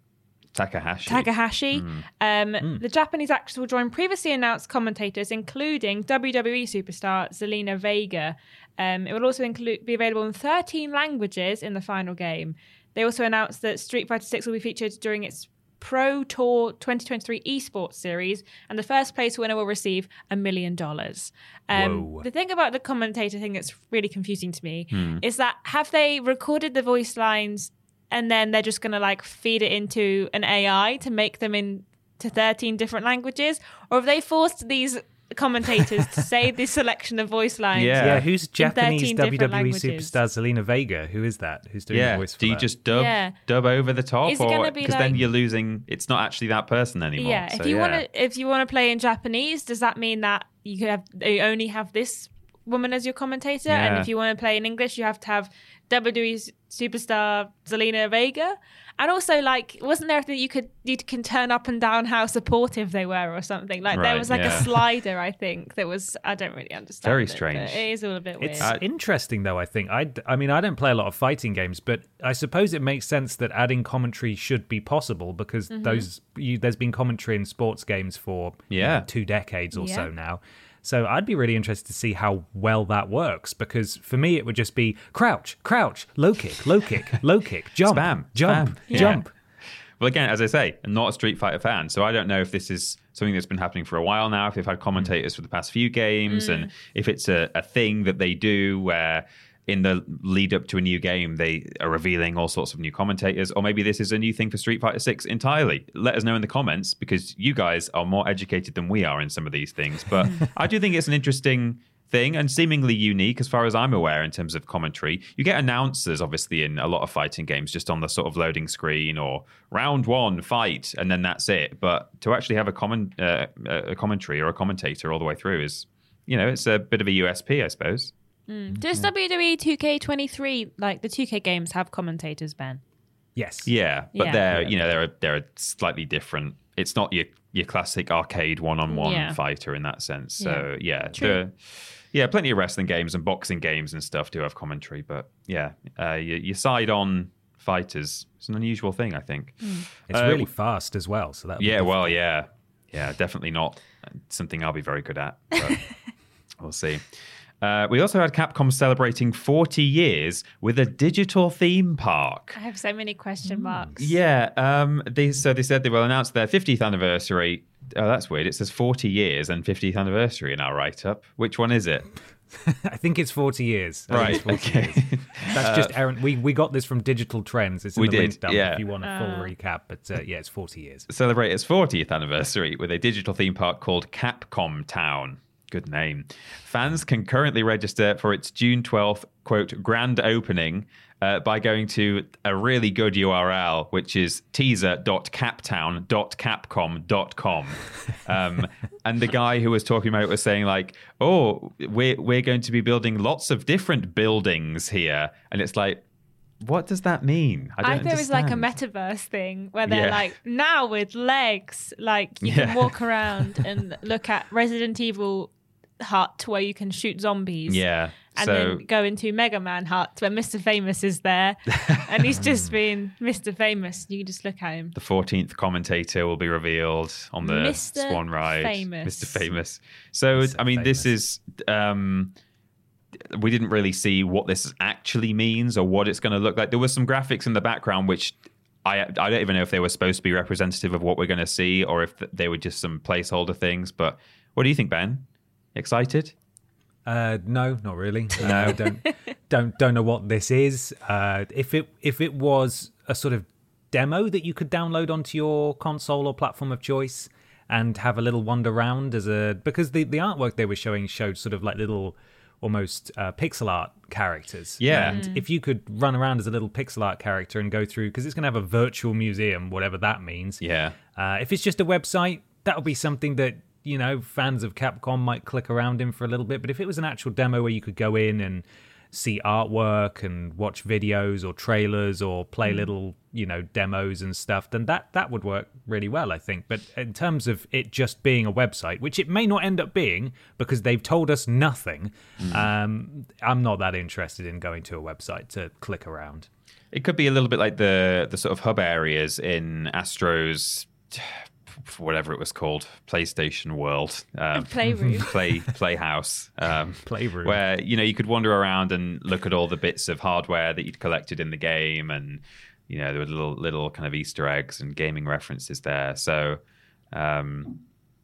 Speaker 4: Takahashi.
Speaker 7: Takahashi.
Speaker 4: Hmm.
Speaker 7: Um, The Japanese actress will join previously announced commentators, including WWE superstar Zelina Vega. Um, it will also include be available in 13 languages in the final game. They also announced that Street Fighter 6 will be featured during its Pro Tour 2023 esports series, and the first place winner will receive a million dollars. Um, The thing about the commentator thing that's really confusing to me
Speaker 4: Hmm.
Speaker 7: is that have they recorded the voice lines and then they're just going to like feed it into an AI to make them into 13 different languages? Or have they forced these commentators to say <laughs> this selection of voice lines?
Speaker 4: Yeah.
Speaker 3: Yeah, who's
Speaker 7: In
Speaker 3: Japanese
Speaker 7: 13 different
Speaker 3: WWE
Speaker 7: languages.
Speaker 3: superstar Zelina Vega? Who is that? Who's doing the voice for
Speaker 4: Do you
Speaker 3: that?
Speaker 4: just dub
Speaker 7: Yeah.
Speaker 4: dub over the top,
Speaker 7: Is it
Speaker 4: or
Speaker 7: gonna
Speaker 4: because then you're losing? It's not actually that person anymore.
Speaker 7: Yeah,
Speaker 4: So,
Speaker 7: if you
Speaker 4: yeah.
Speaker 7: want to, if you want to play in Japanese, does that mean that you have you only have this woman as your commentator? And if you want to play in English, you have to have WWE superstar Zelina Vega. And also, like, wasn't there a thing you could you can turn up and down how supportive they were or something? Like there was like
Speaker 4: yeah.
Speaker 7: a <laughs> slider, I think that was I don't really understand.
Speaker 4: Very
Speaker 7: it, but
Speaker 4: strange.
Speaker 7: It is all a bit weird.
Speaker 3: It's
Speaker 4: Uh,
Speaker 3: interesting though. I think I. I mean, I don't play a lot of fighting games, but I suppose it makes sense that adding commentary should be possible because
Speaker 7: Mm-hmm.
Speaker 3: those you, there's been commentary in sports games for you
Speaker 4: Yeah.
Speaker 3: know, two decades or so now. So I'd be really interested to see how well that works because for me it would just be crouch, crouch, low kick, low kick, low kick, <laughs> jump,
Speaker 4: Spam,
Speaker 3: jump,
Speaker 4: spam. Yeah.
Speaker 3: jump.
Speaker 4: Well, again, as I say, I'm not a Street Fighter fan, so I don't know if this is something that's been happening for a while now. If they've had commentators for the past few games, mm. and if it's a, a thing that they do where in the lead up to a new game they are revealing all sorts of new commentators, or maybe this is a new thing for Street Fighter Six entirely. Let us know in the comments because you guys are more educated than we are in some of these things. But <laughs> I do think it's an interesting thing and seemingly unique as far as I'm aware in terms of commentary. You get announcers obviously in a lot of fighting games just on the sort of loading screen or round one fight and then that's it. But to actually have a comment uh, a commentary or a commentator all the way through is you know it's a bit of a USP I suppose.
Speaker 7: Does WWE 2K23 like the 2K games have commentators, Ben?
Speaker 3: Yes.
Speaker 4: Yeah, but
Speaker 7: Yeah.
Speaker 4: they're you know they're they're slightly different. It's not your your classic arcade one on one fighter in that sense. So yeah,
Speaker 7: True.
Speaker 4: the- yeah, plenty of wrestling games and boxing games and stuff do have commentary. But yeah, uh, you, you side on fighters. It's an unusual thing, I think.
Speaker 3: It's
Speaker 4: Uh,
Speaker 3: really fast as well. So that
Speaker 4: Yeah, well, yeah, yeah, definitely not something I'll be very good at. But <laughs> we'll see. Uh, we also had Capcom celebrating 40 years with a digital theme park.
Speaker 7: I have so many question marks.
Speaker 4: Yeah. Um. They so they said they will announce their 50th anniversary. Oh, that's weird. It says 40 years and 50th anniversary in our write up. Which one is it? <laughs>
Speaker 3: I think it's 40 years. I
Speaker 4: Right.
Speaker 3: 40
Speaker 4: Okay.
Speaker 3: years. That's just <laughs> Aaron. We we got this from Digital Trends. It's in
Speaker 4: We
Speaker 3: the
Speaker 4: did,
Speaker 3: link dump
Speaker 4: yeah.
Speaker 3: if you want a full recap. But uh, yeah, it's 40 years.
Speaker 4: Celebrate its 40th anniversary with a digital theme park called Capcom Town. Good name. Fans can currently register for its June 12th quote grand opening uh, by going to a really good URL, which is teaser.captown.capcom.com. <laughs> Um, and the guy who was talking about it was saying like, "Oh, we're we're going to be building lots of different buildings here," and it's like, what does that mean?
Speaker 7: I,
Speaker 4: don't
Speaker 7: thought it was like a metaverse thing where they're
Speaker 4: Yeah.
Speaker 7: like now with legs, like you
Speaker 4: Yeah.
Speaker 7: can walk around and <laughs> look at Resident Evil hut where you can shoot zombies.
Speaker 4: Yeah.
Speaker 7: And
Speaker 4: so
Speaker 7: then go into Mega Man hut where Mr. Famous is there, <laughs> and he's just being Mr. Famous. You can just look at him.
Speaker 4: the 14th commentator will be revealed on the
Speaker 7: Mr.
Speaker 4: Swan Ride.
Speaker 7: Famous.
Speaker 4: Mr. Famous. So,
Speaker 3: Mr.
Speaker 4: I mean, this is. Um, we didn't really see what this actually means or what it's going to look like. There was some graphics in the background which I I don't even know if they were supposed to be representative of what we're going to see or if they were just some placeholder things. But what do you think, Ben? Excited?
Speaker 3: Uh, no, not really. No, I don't don't don't know what this is. Uh, if it if it was a sort of demo that you could download onto your console or platform of choice and have a little wander around as a because the the artwork they were showing showed sort of like little almost uh, pixel art characters.
Speaker 4: Yeah.
Speaker 3: And if you could run around as a little pixel art character and go through because it's going to have a virtual museum, whatever that means.
Speaker 4: Yeah.
Speaker 3: Uh, if it's just a website, that'll be something that you know fans of Capcom might click around in for a little bit. But if it was an actual demo where you could go in and see artwork and watch videos or trailers or play little you know demos and stuff, then that that would work really well, I think. But in terms of it just being a website, which it may not end up being because they've told us nothing, um, I'm not that interested in going to a website to click around.
Speaker 4: It could be a little bit like the the sort of hub areas in Astro's whatever it was called, PlayStation World, um, <laughs>
Speaker 7: Playroom. <laughs>
Speaker 4: play playhouse, um, <laughs>
Speaker 3: Playroom.
Speaker 4: where you know you could wander around and look at all the bits of hardware that you'd collected in the game, and you know there were little little kind of Easter eggs and gaming references there. So. Um,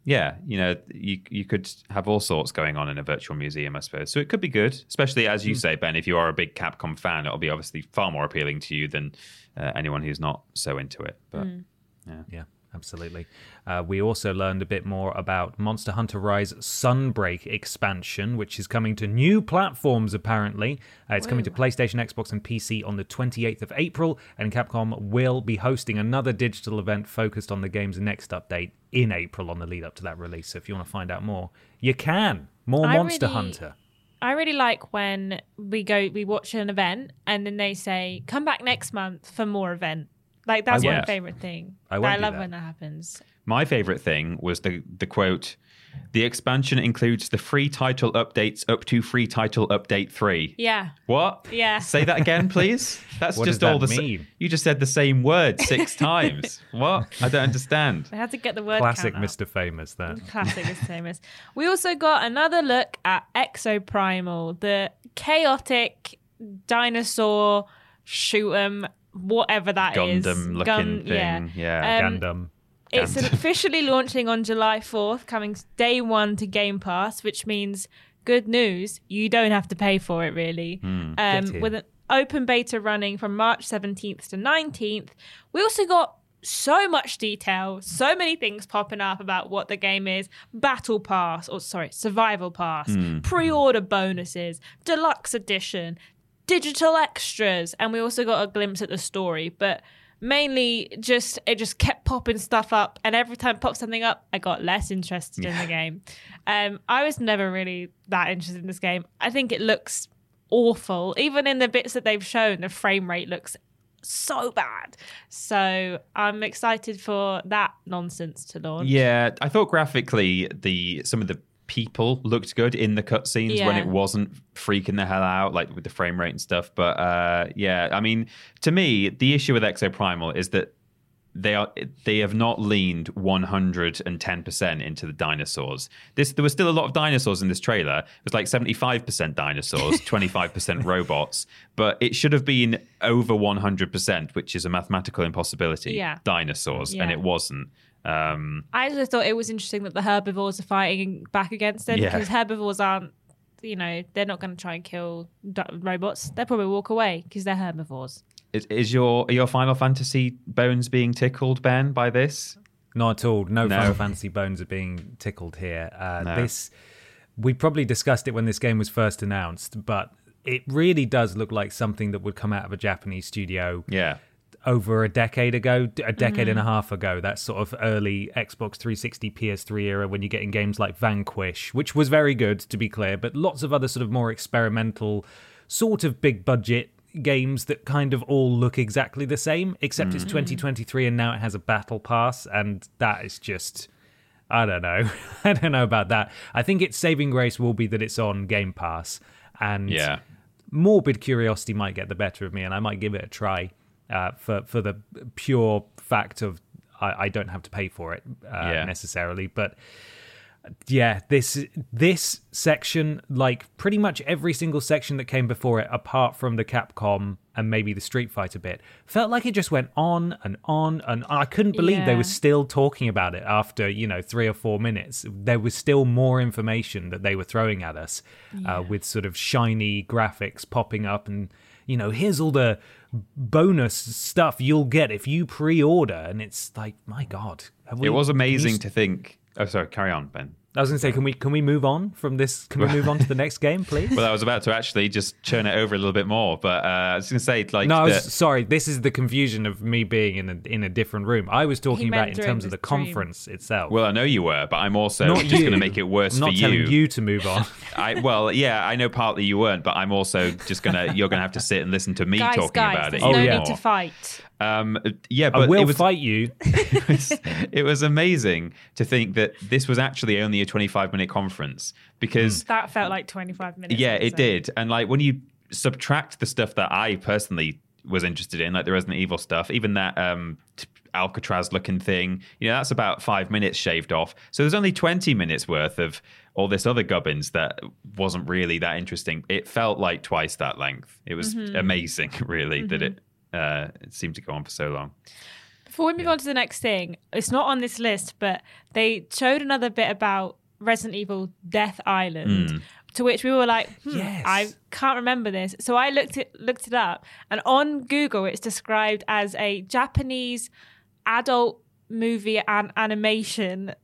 Speaker 4: yeah, you know, you you could have all sorts going on in a virtual museum, I suppose. So it could be good, especially as you say, Ben. If you are a big Capcom fan, it'll be obviously far more appealing to you than uh, anyone who's not so into it. But
Speaker 3: Yeah, absolutely. Uh, we also learned a bit more about Monster Hunter Rise Sunbreak expansion, which is coming to new platforms apparently. Uh, it's coming to PlayStation, Xbox, and PC on the 28th of April, and Capcom will be hosting another digital event focused on the game's next update in April on the lead up to that release. So if you want to find out more, you can. More
Speaker 7: I
Speaker 3: Monster
Speaker 7: really-
Speaker 3: Hunter.
Speaker 7: I really like when we go, we watch an event, and then they say, "Come back next month for more event." Like that's
Speaker 4: I
Speaker 7: my favorite thing.
Speaker 3: I won't do
Speaker 7: love
Speaker 3: that.
Speaker 7: when that happens.
Speaker 4: my favorite thing was the the quote. The expansion includes the free title updates up to free title update three.
Speaker 7: Yeah,
Speaker 4: What?
Speaker 7: Yeah.
Speaker 4: Say that again, <laughs> please. That's
Speaker 3: What
Speaker 4: just
Speaker 3: does
Speaker 4: all
Speaker 3: that
Speaker 4: the.
Speaker 3: same.
Speaker 4: you just said the same word six <laughs> times. What? I don't understand. <laughs>
Speaker 7: I had to get the word
Speaker 3: Classic
Speaker 7: count up.
Speaker 3: Mr. Famous there.
Speaker 7: Classic Mr. famous. We also got another look at Exoprimal, the chaotic dinosaur shoot 'em, whatever that is.
Speaker 4: Gundam looking
Speaker 7: Gun-
Speaker 4: thing.
Speaker 7: yeah.
Speaker 4: Yeah.
Speaker 7: Um,
Speaker 3: Gundam.
Speaker 7: It's <laughs> officially launching on July 4th, coming day one to Game Pass, which means good news. You don't have to pay for it, really.
Speaker 3: Get
Speaker 7: Um, with an open beta running from March 17th to 19th. We also got so much detail, so many things popping up about what the game is Battle Pass, or sorry, Survival Pass, pre order bonuses, deluxe edition, digital extras, and we also got a glimpse at the story. But mainly just it just kept popping stuff up and every time it popped something up i got less interested in the game. Um i was never really that interested in this game. I think it looks awful. Even in the bits that they've shown the frame rate looks so bad. So i'm excited for that nonsense to launch.
Speaker 4: Yeah, I thought graphically the some of the people looked good in the cutscenes when it wasn't freaking the hell out, like with the frame rate and stuff. But uh, yeah, I mean, to me, the issue with Exoprimal is that they are they have not leaned 110% into the dinosaurs. This there was still a lot of dinosaurs in this trailer. It was like 75% dinosaurs, <laughs> 25% robots, but it should have been over 100%, which is a mathematical impossibility.
Speaker 7: Yeah.
Speaker 4: Dinosaurs, and it wasn't. Um,
Speaker 7: I just thought it was interesting that the herbivores are fighting back against them
Speaker 4: Yeah.
Speaker 7: because herbivores aren't, you know, they're not going to try and kill robots. They'll probably walk away because they're herbivores.
Speaker 4: Is, is your are your Final Fantasy bones being tickled, Ben, by this?
Speaker 3: Not at all. No,
Speaker 4: No.
Speaker 3: Final Fantasy bones are being tickled here. Uh,
Speaker 4: No.
Speaker 3: This we probably discussed it when this game was first announced, but it really does look like something that would come out of a Japanese studio
Speaker 4: Yeah.
Speaker 3: Over a decade ago, a decade
Speaker 7: Mm-hmm.
Speaker 3: and a half ago. That sort of early Xbox 360, PS3 era when you're getting games like Vanquish, which was very good to be clear, but lots of other sort of more experimental, sort of big budget games that kind of all look exactly the same, except
Speaker 7: Mm.
Speaker 3: it's 2023 and now it has a battle pass, and that is just. I don't know. <laughs> I don't know about that. I think its saving grace will be that it's on Game Pass, and
Speaker 4: Yeah.
Speaker 3: morbid curiosity might get the better of me, and I might give it a try uh, for for the pure fact of I, I don't have to pay for it uh,
Speaker 4: Yeah.
Speaker 3: necessarily. But yeah, this this section, like pretty much every single section that came before it, apart from the Capcom and maybe the Street Fighter bit, felt like it just went on and on and I couldn't believe they were still talking about it after you know three or four minutes. There was still more information that they were throwing at us uh, with sort of shiny graphics popping up and you know here's all the bonus stuff you'll get if you pre-order and it's like my god we-
Speaker 4: It was amazing to think. Oh, sorry. Carry on, Ben.
Speaker 3: I was going to say, can we can we move on from this? Can we move on to the next game, <laughs> please?
Speaker 4: Well, I was about to actually just churn it over a little bit more, but uh, I was going to say, like,
Speaker 3: no, I
Speaker 4: the-
Speaker 3: was sorry. This is the confusion of me being in a in a different room. I was talking
Speaker 7: meant
Speaker 3: about in terms of the
Speaker 7: the stream.
Speaker 3: conference itself.
Speaker 4: well, I know you were, but I'm also
Speaker 3: Not
Speaker 4: just going to make it worse
Speaker 3: I'm not
Speaker 4: for
Speaker 3: telling
Speaker 4: you.
Speaker 3: you to move on. <laughs>
Speaker 4: I well, yeah, I know partly you weren't, but I'm also just gonna you're gonna have to sit and listen to me
Speaker 7: guys,
Speaker 4: talking
Speaker 7: guys,
Speaker 4: about it.
Speaker 7: there's
Speaker 3: Oh,
Speaker 7: no
Speaker 4: even
Speaker 3: yeah.
Speaker 7: need to fight.
Speaker 4: Um, yeah,
Speaker 3: I
Speaker 4: but
Speaker 3: will
Speaker 4: it was
Speaker 3: fight you.
Speaker 4: it, was, <laughs> it was amazing to think that this was actually only a 25 minute conference because
Speaker 7: That felt like 25 minutes.
Speaker 4: yeah,
Speaker 7: episode.
Speaker 4: it did. And like when you subtract the stuff that I personally was interested in, like the Resident Evil stuff. Even that um, t- Alcatraz looking thing, you know, that's about five minutes shaved off. So there's only 20 minutes worth of all this other gubbins that wasn't really that interesting. It felt like twice that length. It was amazing, <laughs> really, that it, uh, it seemed to go on for so long.
Speaker 7: Before we move on to the next thing, it's not on this list, but they showed another bit about Resident Evil Death Island. To which we were like, hmm,
Speaker 3: Yes.
Speaker 7: I can't remember this. So I looked it looked it up, and on Google it's described as a Japanese adult movie and animation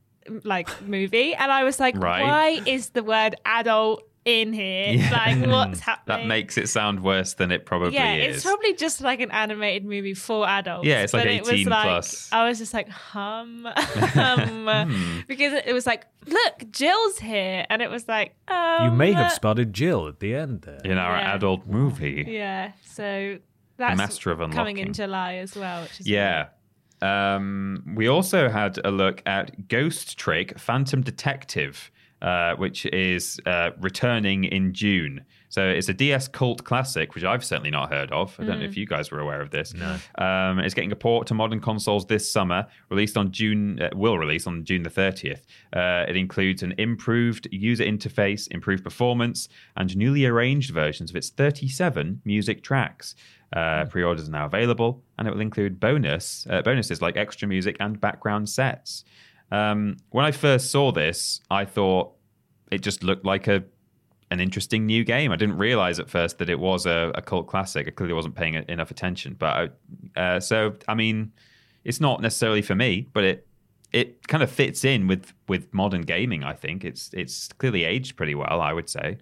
Speaker 7: like movie, and I was like,
Speaker 4: Right.
Speaker 7: why is the word adult in here?
Speaker 4: Yeah.
Speaker 7: Like, <laughs> what's happening?
Speaker 4: That makes it sound worse than it probably
Speaker 7: yeah,
Speaker 4: is.
Speaker 7: it's probably just like an animated movie for adults.
Speaker 4: Yeah, it's like
Speaker 7: but it was
Speaker 4: 18
Speaker 7: like,
Speaker 4: plus.
Speaker 7: I was just like, hum, <laughs> <laughs> hum, because it was like, look, Jill's here, and it was like, um,
Speaker 3: You may have spotted Jill at the end there.
Speaker 4: in our
Speaker 7: Yeah.
Speaker 4: adult movie.
Speaker 7: Yeah, so that's
Speaker 4: Master of
Speaker 7: coming in
Speaker 4: Unlocking.
Speaker 7: July as well. Which is
Speaker 4: Yeah. Um, we also had a look at Ghost Trick Phantom Detective, uh, which is uh, returning in June. So it's a DS cult classic, which I've certainly not heard of. I don't know if you guys were aware of this. No. Um, it's getting a port to modern consoles this summer. Released on June, uh, will release on June the 30th. Uh, it includes an improved user interface, improved performance, and newly arranged versions of its 37 music tracks. Uh, pre-orders are now available, and it will include bonus uh, bonuses like extra music and background sets. Um, when I first saw this, I thought it just looked like a an interesting new game. I didn't realize at first that it was a, a cult classic. I clearly wasn't paying enough attention. But I, uh, so, I mean, it's not necessarily for me, but it it kind of fits in with with modern gaming. I think it's it's clearly aged pretty well. I would say.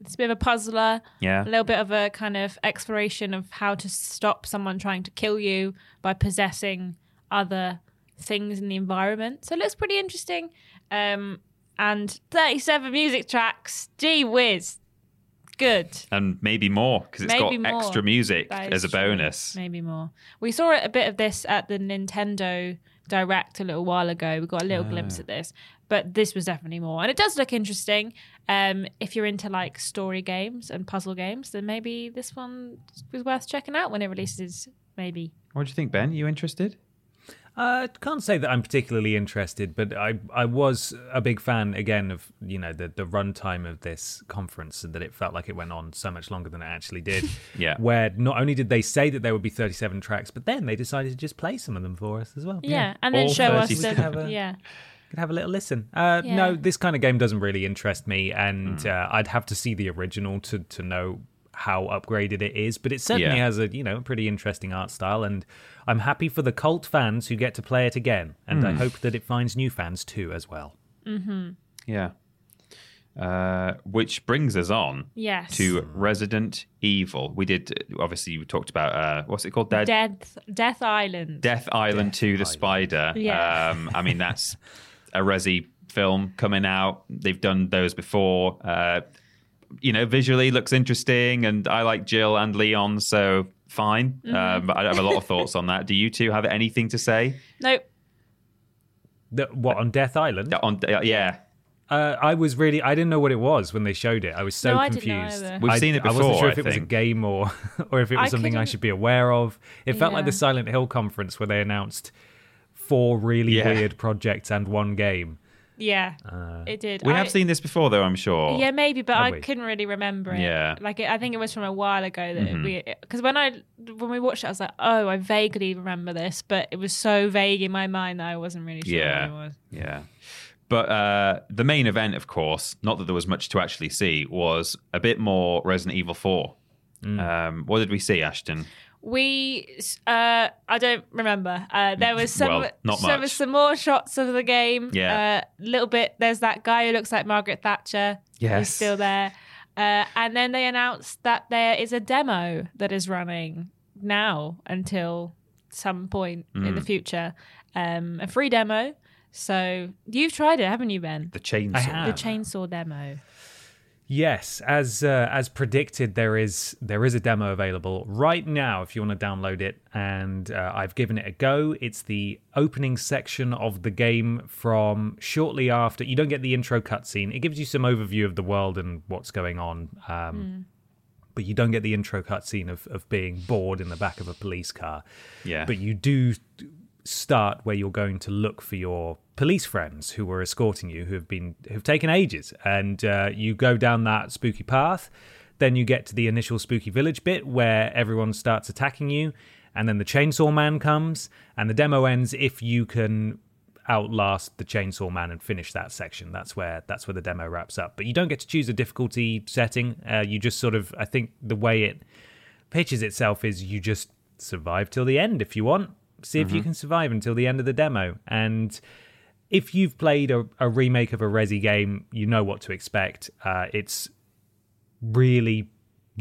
Speaker 7: It's a bit of a puzzler.
Speaker 4: Yeah.
Speaker 7: A little bit of a kind of exploration of how to stop someone trying to kill you by possessing other things in the environment. So it looks pretty interesting. Um, and 37 music tracks. Gee whiz. Good.
Speaker 4: And maybe more because it's
Speaker 7: Maybe
Speaker 4: got
Speaker 7: more.
Speaker 4: extra music as a
Speaker 7: true.
Speaker 4: bonus.
Speaker 7: Maybe more. We saw a bit of this at the Nintendo Direct a little while ago. We got a little glimpse at this, but this was definitely more, and it does look interesting. Um, if you're into like story games and puzzle games, then maybe this one was worth checking out when it releases. Maybe.
Speaker 4: What do you think, Ben? You interested?
Speaker 3: I can't say that I'm particularly interested, but I I was a big fan again of you know the the runtime of this conference and that it felt like it went on so much longer than it actually did. <laughs>
Speaker 4: Yeah.
Speaker 3: Where not only did they say that there would be 37 tracks, but then they decided to just play some of them for us as well.
Speaker 7: Yeah, and then
Speaker 4: All
Speaker 7: show us
Speaker 4: 37.
Speaker 7: the
Speaker 3: Have a-
Speaker 7: yeah.
Speaker 3: Could have a little listen. Uh,
Speaker 7: Yeah.
Speaker 3: No, this kind of game doesn't really interest me, and uh, I'd have to see the original to to know how upgraded it is. But it certainly
Speaker 4: Yeah.
Speaker 3: has a you know pretty interesting art style, and I'm happy for the cult fans who get to play it again, and I hope that it finds new fans too as well.
Speaker 4: Yeah. Uh, which brings us on
Speaker 7: Yes.
Speaker 4: to Resident Evil. We did obviously we talked about uh, what's it called? Dead
Speaker 7: Death Death Island.
Speaker 4: Death Island 2 The Spider.
Speaker 7: Yeah.
Speaker 4: Um, I mean, that's a Resi film coming out. They've done those before. Uh, you know, visually looks interesting, and I like Jill and Leon, so fine.
Speaker 7: Mm-hmm.
Speaker 4: Um, but I have a lot of thoughts on that. Do you two have anything to say?
Speaker 7: nope.
Speaker 3: The, what on Death Island?
Speaker 4: Yeah, On, uh, yeah.
Speaker 3: Uh, I was really I didn't know what it was when they showed it. I was so
Speaker 7: No, I didn't know
Speaker 3: confused.
Speaker 7: either.
Speaker 4: We've
Speaker 3: I-
Speaker 4: seen it before.
Speaker 3: I wasn't sure if it was a game or <laughs> or if it was
Speaker 7: I
Speaker 3: something I
Speaker 7: couldn't-
Speaker 3: should be aware of. It felt like the Silent Hill conference where they announced four really
Speaker 4: Yeah.
Speaker 3: weird projects and one game.
Speaker 7: Yeah, it did.
Speaker 4: We
Speaker 7: I-
Speaker 4: have seen this before, though, I'm sure.
Speaker 7: Yeah, maybe, but
Speaker 3: Have
Speaker 7: I
Speaker 3: we?
Speaker 7: couldn't really remember it.
Speaker 4: Yeah.
Speaker 7: like it, I think it was from a while ago that we because when I when we watched it, I was like, oh, I vaguely remember this, but it was so vague in my mind that I wasn't really sure
Speaker 4: Yeah.
Speaker 7: it was.
Speaker 4: Yeah. But uh, the main event, of course, not that there was much to actually see, was a bit more Resident Evil 4.
Speaker 3: Mm.
Speaker 4: Um, what did we see, Ashton?
Speaker 7: We, uh, I don't remember. Uh, there was some,
Speaker 4: Well, not
Speaker 7: there was some more shots of the game.
Speaker 4: Yeah.
Speaker 7: a little bit. There's that guy who looks like Margaret Thatcher. who's
Speaker 4: Yes.
Speaker 7: still there. Uh, and then they announced that there is a demo that is running now until some point in
Speaker 4: Mm.
Speaker 7: the future. Um, a free demo. So you've tried it, haven't you, Ben?
Speaker 4: The chainsaw.
Speaker 3: I have.
Speaker 7: The chainsaw demo.
Speaker 3: Yes, as uh, as predicted, there is there is a demo available right now if you want to download it, and uh, I've given it a go. It's the opening section of the game from shortly after. You don't get the intro cutscene; it gives you some overview of the world and what's going on. Um, but you don't get the intro cutscene of, of being bored in the back of a police car.
Speaker 4: Yeah.
Speaker 3: But you do start where you're going to look for your police friends who were escorting you, who have been who've taken ages, and uh, you go down that spooky path. Then you get to the initial spooky village bit where everyone starts attacking you, and then the chainsaw man comes, and the demo ends if you can outlast the chainsaw man and finish that section. That's where that's where the demo wraps up. But you don't get to choose a difficulty setting. Uh, you just sort of i think the way it pitches itself is you just survive till the end if you want see if you can survive until the end of the demo. And if you've played a, a remake of a resi game you know what to expect. Uh, it's really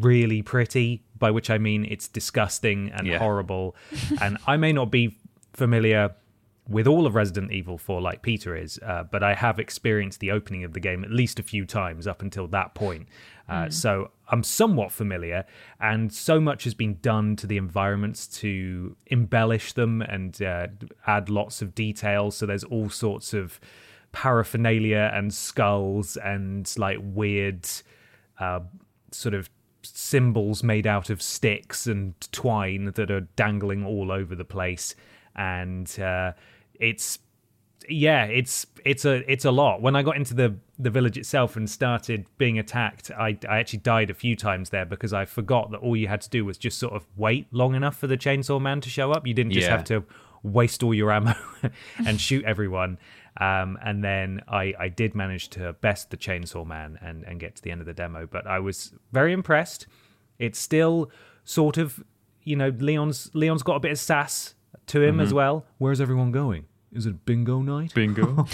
Speaker 3: really pretty by which i mean it's disgusting and
Speaker 4: Yeah.
Speaker 3: horrible. And i may not be familiar with all of Resident Evil 4 like Peter is, uh, but I have experienced the opening of the game at least a few times up until that point. Uh, So I'm somewhat familiar, and so much has been done to the environments to embellish them and uh, add lots of detail. So there's all sorts of paraphernalia and skulls and like weird uh, sort of symbols made out of sticks and twine that are dangling all over the place and uh, it's yeah it's it's a it's a lot. When i got into the the village itself and started being attacked i i actually died a few times there because i forgot that all you had to do was just sort of wait long enough for the chainsaw man to show up. You didn't just
Speaker 4: Yeah.
Speaker 3: have to waste all your ammo <laughs> and shoot everyone. Um, and then I, I did manage to best the chainsaw man and, and get to the end of the demo. But i was very impressed. It's still sort of you know leon's leon's got a bit of sass to him as well where's everyone going is it bingo night
Speaker 4: Bingo.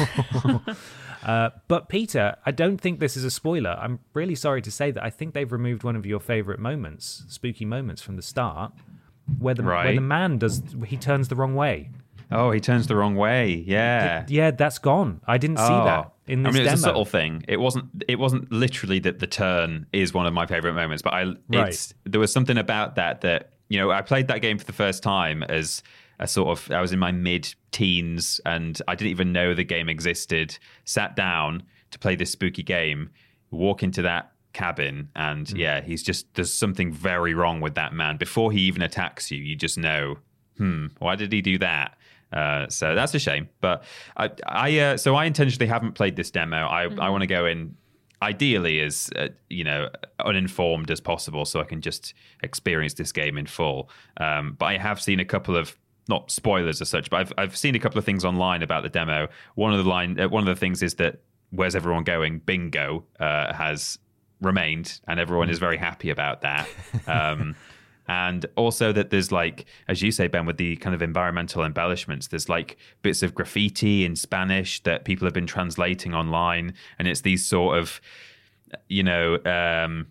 Speaker 4: <laughs>
Speaker 3: uh, but Peter, I don't think this is a spoiler. I'm really sorry to say that I think they've removed one of your favorite moments, spooky moments from the start, where the where the man does he turns the wrong way.
Speaker 4: oh, he turns the wrong way. Yeah.
Speaker 3: Yeah, that's gone. I didn't see that in this
Speaker 4: Oh. I mean, it's
Speaker 3: demo.
Speaker 4: a subtle thing. It wasn't. It wasn't literally that the turn is one of my favorite moments, but I.
Speaker 3: Right.
Speaker 4: It's there was something about that that you know I played that game for the first time as a sort of I was in my mid teens and I didn't even know the game existed. Sat down to play this spooky game, walk into that cabin and
Speaker 3: Hmm.
Speaker 4: yeah he's just there's something very wrong with that man. Before he even attacks you you just know hmm why did he do that? Uh, so that's a shame but i, I uh, so i intentionally haven't played this demo. I, I want to go in ideally as uh, you know uninformed as possible so i can just experience this game in full. Um, but i have seen a couple of not spoilers as such but I've, I've seen a couple of things online about the demo. One of the line uh, one of the things is that where's everyone going? Bingo uh, has remained and everyone is very happy about that. <laughs> Um, and also that there's like as you say ben with the kind of environmental embellishments there's like bits of graffiti in spanish that people have been translating online and it's these sort of you know um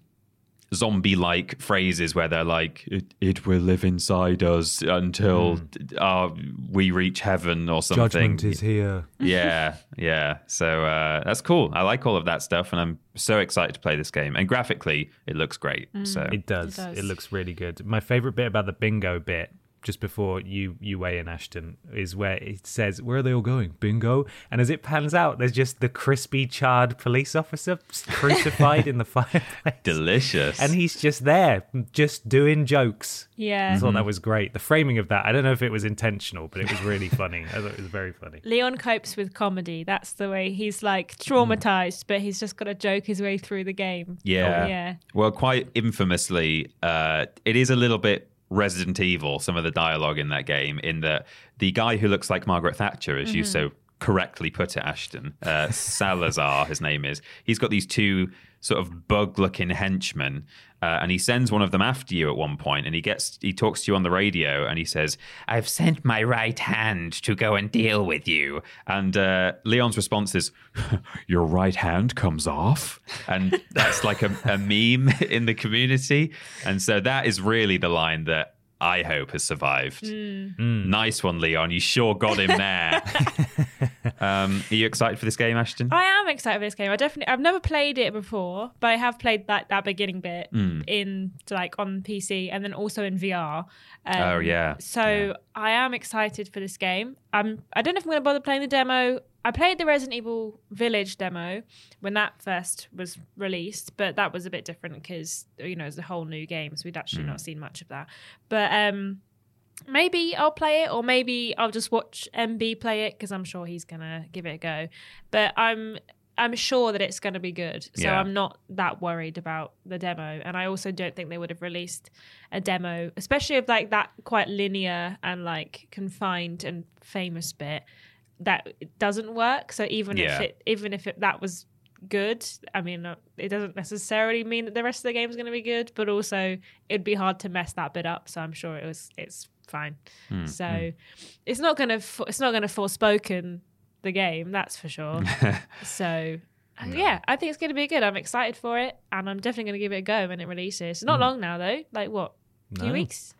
Speaker 4: zombie like phrases where they're like it, it will live inside us until uh, we reach heaven or something
Speaker 3: Judgment is here. <laughs>
Speaker 4: yeah, yeah. So uh, that's cool. I like all of that stuff, and I'm so excited to play this game. And graphically, it looks great. So
Speaker 3: It does.
Speaker 7: It
Speaker 3: It, looks really good. My favorite bit about the bingo bit, just before you you weigh in, Ashton, is where it says, "Where are they all going? Bingo!" And as it pans out, there's just the crispy, charred police officer crucified in the <laughs> fireplace,
Speaker 4: delicious.
Speaker 3: and he's just there, just doing jokes.
Speaker 7: Yeah.
Speaker 3: I thought that was great. The framing of that, I don't know if it was intentional, but it was really funny. I thought it was very funny.
Speaker 7: Leon copes with comedy. That's the way he's like traumatized, but he's just got to joke his way through the game.
Speaker 4: yeah.
Speaker 7: Yeah.
Speaker 4: Well, quite infamously, uh, it is a little bit Resident Evil. Some of the dialogue in that game, in that the guy who looks like Margaret Thatcher, as you so correctly put it, Ashton uh, Salazar, his name is. He's got these two sort of bug-looking henchmen, uh, and he sends one of them after you at one point, and he gets he talks to you on the radio, and he says, "I've sent my right hand to go and deal with you," and uh, Leon's response is, <laughs> "Your right hand comes off," and that's like a, a meme <laughs> in the community, and so that is really the line that. I hope has survived. Nice one, Leon. You sure got him there. <laughs> Um, are you excited for this game, Ashton?
Speaker 7: I am excited for this game. I definitely I've never played it before, but I have played that that beginning bit
Speaker 4: Hmm.
Speaker 7: in like on PC and then also in VR. Um,
Speaker 4: Oh, yeah.
Speaker 7: So
Speaker 4: Yeah.
Speaker 7: I am excited for this game. I'm I don't know if I'm going to bother playing the demo. I played the Resident Evil Village demo when that first was released, but that was a bit different because you know it's a whole new game, so we'd actually
Speaker 4: Hmm.
Speaker 7: not seen much of that. But um, maybe I'll play it, or maybe I'll just watch MB play it because I'm sure he's gonna give it a go. But I'm I'm sure that it's gonna be good, so
Speaker 4: Yeah.
Speaker 7: I'm not that worried about the demo. And I also don't think they would have released a demo, especially of like that quite linear and like confined and famous bit that doesn't work. So even
Speaker 4: Yeah.
Speaker 7: if it even if it, that was good i mean uh, it doesn't necessarily mean that the rest of the game is going to be good but also it'd be hard to mess that bit up so i'm sure it was it's fine so it's not going to it's not going to forspoken the game that's for sure <laughs> so yeah i think it's going to be good i'm excited for it and i'm definitely going to give it a go when it releases it's not long now though like what a few weeks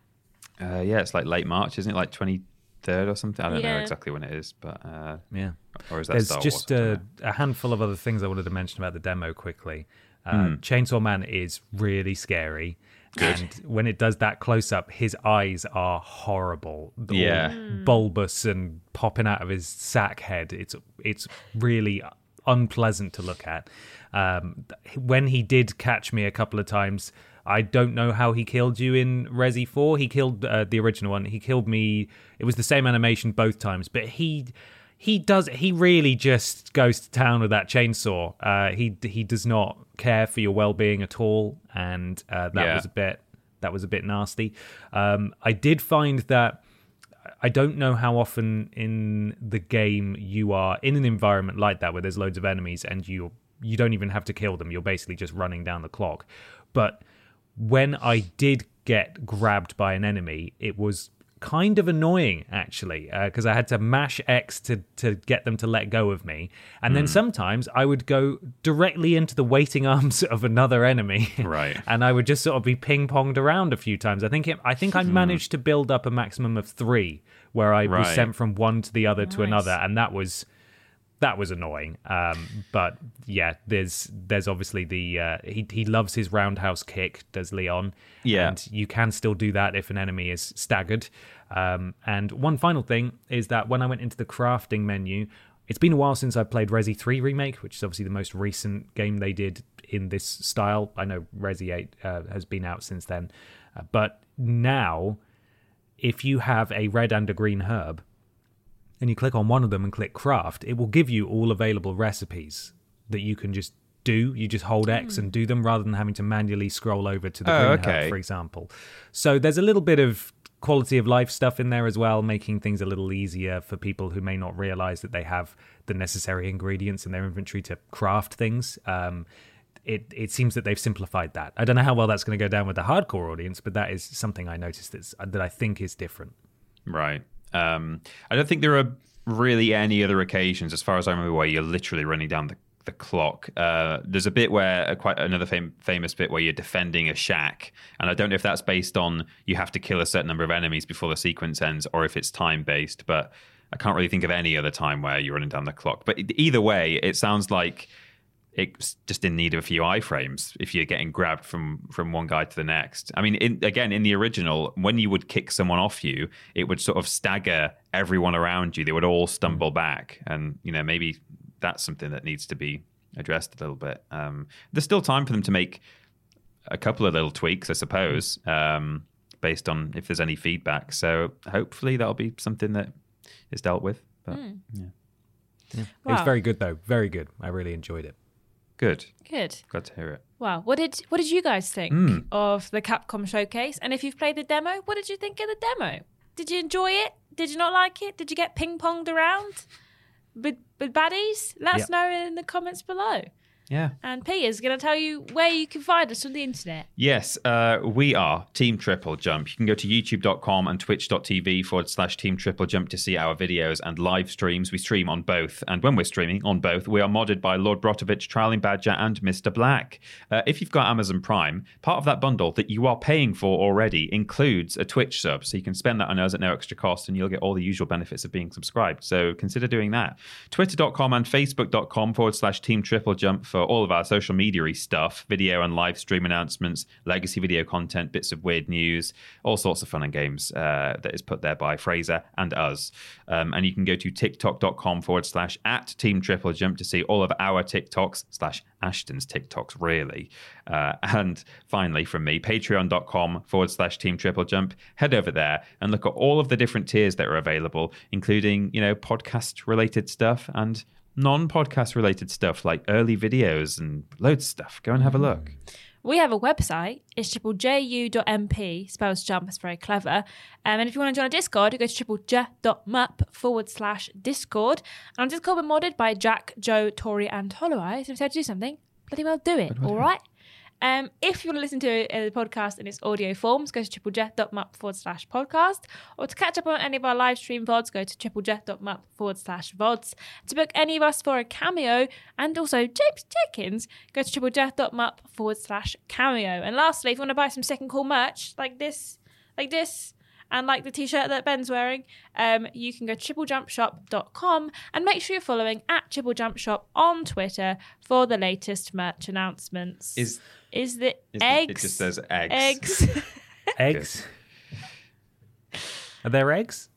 Speaker 4: Uh, yeah, it's like late March, isn't it? Like twenty third or something. I don't know exactly when it is, but uh,
Speaker 3: Yeah.
Speaker 4: or is that
Speaker 3: There's
Speaker 4: Star
Speaker 3: just
Speaker 4: Wars? I
Speaker 3: a, a handful of other things I wanted to mention about the demo quickly. Uh,
Speaker 4: Hmm.
Speaker 3: Chainsaw Man is really scary. And when it does that close up, his eyes are horrible. All
Speaker 4: Yeah.
Speaker 3: bulbous and popping out of his sack head. It's it's really unpleasant to look at. Um, when he did catch me a couple of times, I don't know how he killed you in Resi 4. He killed uh, the original one. He killed me. It was the same animation both times, but he he does he really just goes to town with that chainsaw. Uh, he he does not care for your well being at all, and uh, that
Speaker 4: Yeah.
Speaker 3: was a bit that was a bit nasty. Um, I did find that I don't know how often in the game you are in an environment like that where there's loads of enemies and you you don't even have to kill them. You're basically just running down the clock. But when I did get grabbed by an enemy, it was kind of annoying actually uh, because I had to mash X to to get them to let go of me, and then hmm. sometimes I would go directly into the waiting <laughs> arms of another enemy,
Speaker 4: Right.
Speaker 3: and I would just sort of be ping ponged around a few times. I think it, I think I hmm. managed to build up a maximum of three, where I was
Speaker 4: Right.
Speaker 3: sent from one to the other to another, and that was that was annoying. Um, but yeah, there's there's obviously the uh, he he loves his roundhouse kick, does Leon?
Speaker 4: Yeah.
Speaker 3: and you can still do that if an enemy is staggered. Um, and one final thing is that when I went into the crafting menu, it's been a while since I played Resi 3 remake, which is obviously the most recent game they did in this style. I know Resi 8 uh, has been out since then, uh, but now if you have a red and a green herb and you click on one of them and click craft, it will give you all available recipes that you can just do. You just hold X and do them rather than having to manually scroll over to the
Speaker 4: Oh,
Speaker 3: green
Speaker 4: okay.
Speaker 3: herb, for example. So there's a little bit of quality of life stuff in there as well, making things a little easier for people who may not realize that they have the necessary ingredients in their inventory to craft things. Um, it, it seems that they've simplified that. I don't know how well that's going to go down with the hardcore audience, but that is something I noticed that's, that I think is different.
Speaker 4: Right. Um, I don't think there are really any other occasions, as far as I remember, where you're literally running down the, the clock. Uh, there's a bit where, uh, quite another fam- famous bit where you're defending a shack, and I don't know if that's based on you have to kill a certain number of enemies before the sequence ends, or if it's time based. But I can't really think of any other time where you're running down the clock. But either way, it sounds like it's just in need of a few iframes if you're getting grabbed from from one guy to the next. I mean, in, again, in the original, when you would kick someone off you, it would sort of stagger everyone around you. They would all stumble back, and you know maybe that's something that needs to be addressed a little bit. Um, there's still time for them to make a couple of little tweaks, I suppose, um, based on if there's any feedback. So hopefully that'll be something that is dealt with. But yeah,
Speaker 3: It's
Speaker 7: Wow.
Speaker 3: very good though, very good. I really enjoyed it.
Speaker 4: Good.
Speaker 7: Good.
Speaker 4: Glad to hear it.
Speaker 7: Wow. What did what did you guys think
Speaker 4: Hmm.
Speaker 7: of the Capcom showcase? And if you've played the demo, what did you think of the demo? Did you enjoy it? Did you not like it? Did you get ping ponged around with with baddies? Let us know in the comments below.
Speaker 4: Yeah.
Speaker 7: And Peter's going to tell you where you can find us on the internet.
Speaker 4: Yes, uh, we are Team Triple Jump. You can go to youtube.com and twitch.tv forward slash Team Triple Jump to see our videos and live streams. We stream on both. And when we're streaming on both, we are modded by Lord Brotovich, Trowling Badger, and Mr. Black. Uh, if you've got Amazon Prime, part of that bundle that you are paying for already includes a Twitch sub. So you can spend that on us at no extra cost and you'll get all the usual benefits of being subscribed. So consider doing that. Twitter.com and Facebook.com forward slash Team Triple Jump for all of our social media stuff, video and live stream announcements, legacy video content, bits of weird news, all sorts of fun and games uh, that is put there by Fraser and us. Um, and you can go to tiktok.com forward slash at Team Triple Jump to see all of our TikToks slash Ashton's TikToks, really. Uh, and finally, from me, patreon.com forward slash Team Triple Jump. Head over there and look at all of the different tiers that are available, including, you know, podcast related stuff and non-podcast related stuff like early videos and loads of stuff. Go and have a look.
Speaker 7: We have a website. It's triplej.mp. Spells jump. It's very clever. Um, and if you want to join a Discord, you go to triplej.mp forward slash Discord. And on Discord, we're modded by Jack, Joe, Tori, and Hollow Eyes. If you decide to do something, bloody well do it. All right. Um, if you want to listen to the podcast in its audio forms, go to triplej.mp forward slash podcast. Or to catch up on any of our live stream VODs, go to triplej.mp forward slash VODs. To book any of us for a cameo and also James Jenkins, go to triplej.mp forward slash cameo. And lastly, if you want to buy some second call merch like this, like this, and like the t-shirt that Ben's wearing, um, you can go to triplejumpshop.com and make sure you're following at triplejumpshop on Twitter for the latest merch announcements.
Speaker 4: Is
Speaker 7: is the
Speaker 4: is-
Speaker 7: eggs?
Speaker 4: It just says eggs.
Speaker 7: eggs. <laughs>
Speaker 3: Eggs. Are there eggs?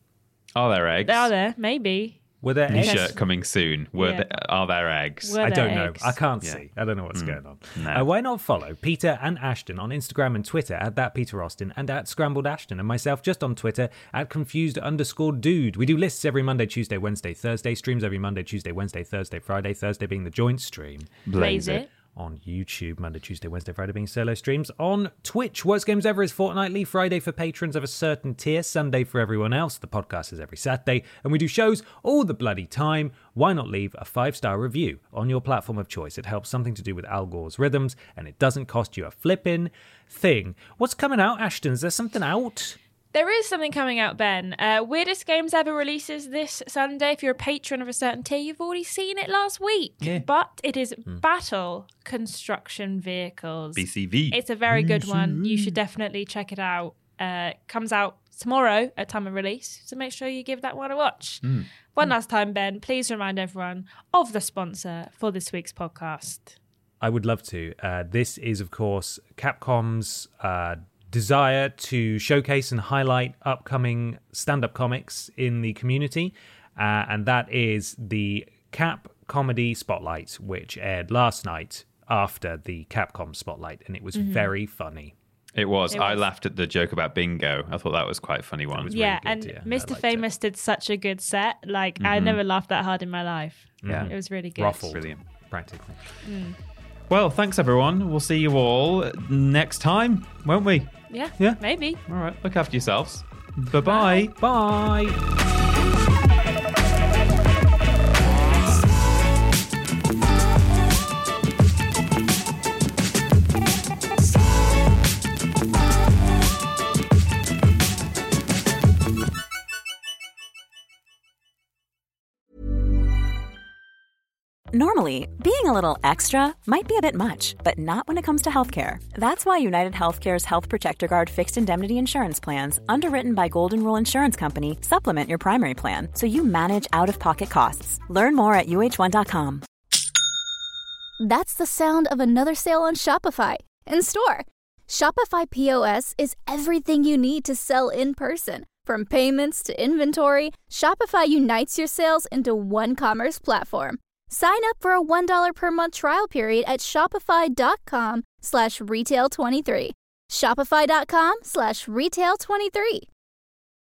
Speaker 4: Are there eggs?
Speaker 7: are there, maybe.
Speaker 3: Were there
Speaker 4: New
Speaker 3: eggs?
Speaker 4: shirt coming soon. Were
Speaker 7: Yeah.
Speaker 4: there, are there eggs?
Speaker 7: Were
Speaker 3: I don't know.
Speaker 7: eggs?
Speaker 3: I can't
Speaker 4: Yeah.
Speaker 3: see. I don't know what's going on.
Speaker 4: no.
Speaker 3: Uh, why not follow Peter and Ashton on Instagram and Twitter at that Peter Austin and at Scrambled Ashton and myself just on Twitter at confused underscore dude. We do lists every Monday, Tuesday, Wednesday, Thursday. Streams every Monday, Tuesday, Wednesday, Thursday, Friday. Thursday being the joint stream
Speaker 7: Blaze it.
Speaker 3: On YouTube, Monday, Tuesday, Wednesday, Friday being solo streams. On Twitch, Worst Games Ever is fortnightly, Friday for patrons of a certain tier, Sunday for everyone else. The podcast is every Saturday, and we do shows all the bloody time. Why not leave a five star review on your platform of choice? It helps something to do with Al Gore's rhythms, and it doesn't cost you a flippin' thing. What's coming out, Ashton? Is there something out?
Speaker 7: There is something coming out, Ben. Uh, Weirdest Games Ever releases this Sunday. If you're a patron of a certain tier, you've already seen it last week. Yeah. But it is Battle Construction Vehicles.
Speaker 4: BCV.
Speaker 7: It's a very good one. You should definitely check it out. Uh, comes out tomorrow at time of release, so make sure you give that one a watch. One last time, Ben, please remind everyone of the sponsor for this week's podcast.
Speaker 3: I would love to. Uh, this is, of course, Capcom's uh, desire to showcase and highlight upcoming stand up comics in the community. Uh, and that is the Cap Comedy Spotlight, which aired last night after the Capcom Spotlight. And it was mm-hmm. very funny.
Speaker 4: It was.
Speaker 7: It
Speaker 4: I laughed at the joke about bingo. I thought that was quite a funny one.
Speaker 3: was
Speaker 7: yeah,
Speaker 3: really
Speaker 7: and
Speaker 3: yeah.
Speaker 7: Mr.
Speaker 3: liked
Speaker 7: Famous did such a good set. Like, I mm-hmm. never laughed that hard in my life.
Speaker 3: Yeah.
Speaker 7: It was really good.
Speaker 3: Ruffled,
Speaker 4: Brilliant.
Speaker 3: practically. Mm.
Speaker 4: Well, thanks everyone. We'll see you all next time, won't we?
Speaker 7: Yeah,
Speaker 3: Yeah.
Speaker 7: maybe.
Speaker 4: All right. Look after yourselves. Bye bye.
Speaker 3: Bye.
Speaker 8: Normally, being a little extra might be a bit much, but not when it comes to healthcare. That's why United Healthcare's Health Protector Guard fixed indemnity insurance plans, underwritten by Golden Rule Insurance Company, supplement your primary plan so you manage out of pocket costs. Learn more at uh1.com.
Speaker 1: That's the sound of another sale on Shopify in store. Shopify POS is everything you need to sell in person. From payments to inventory, Shopify unites your sales into one commerce platform. Sign up for a $1 per month trial period at shopify.com slash retail 23. Shopify.com slash retail 23.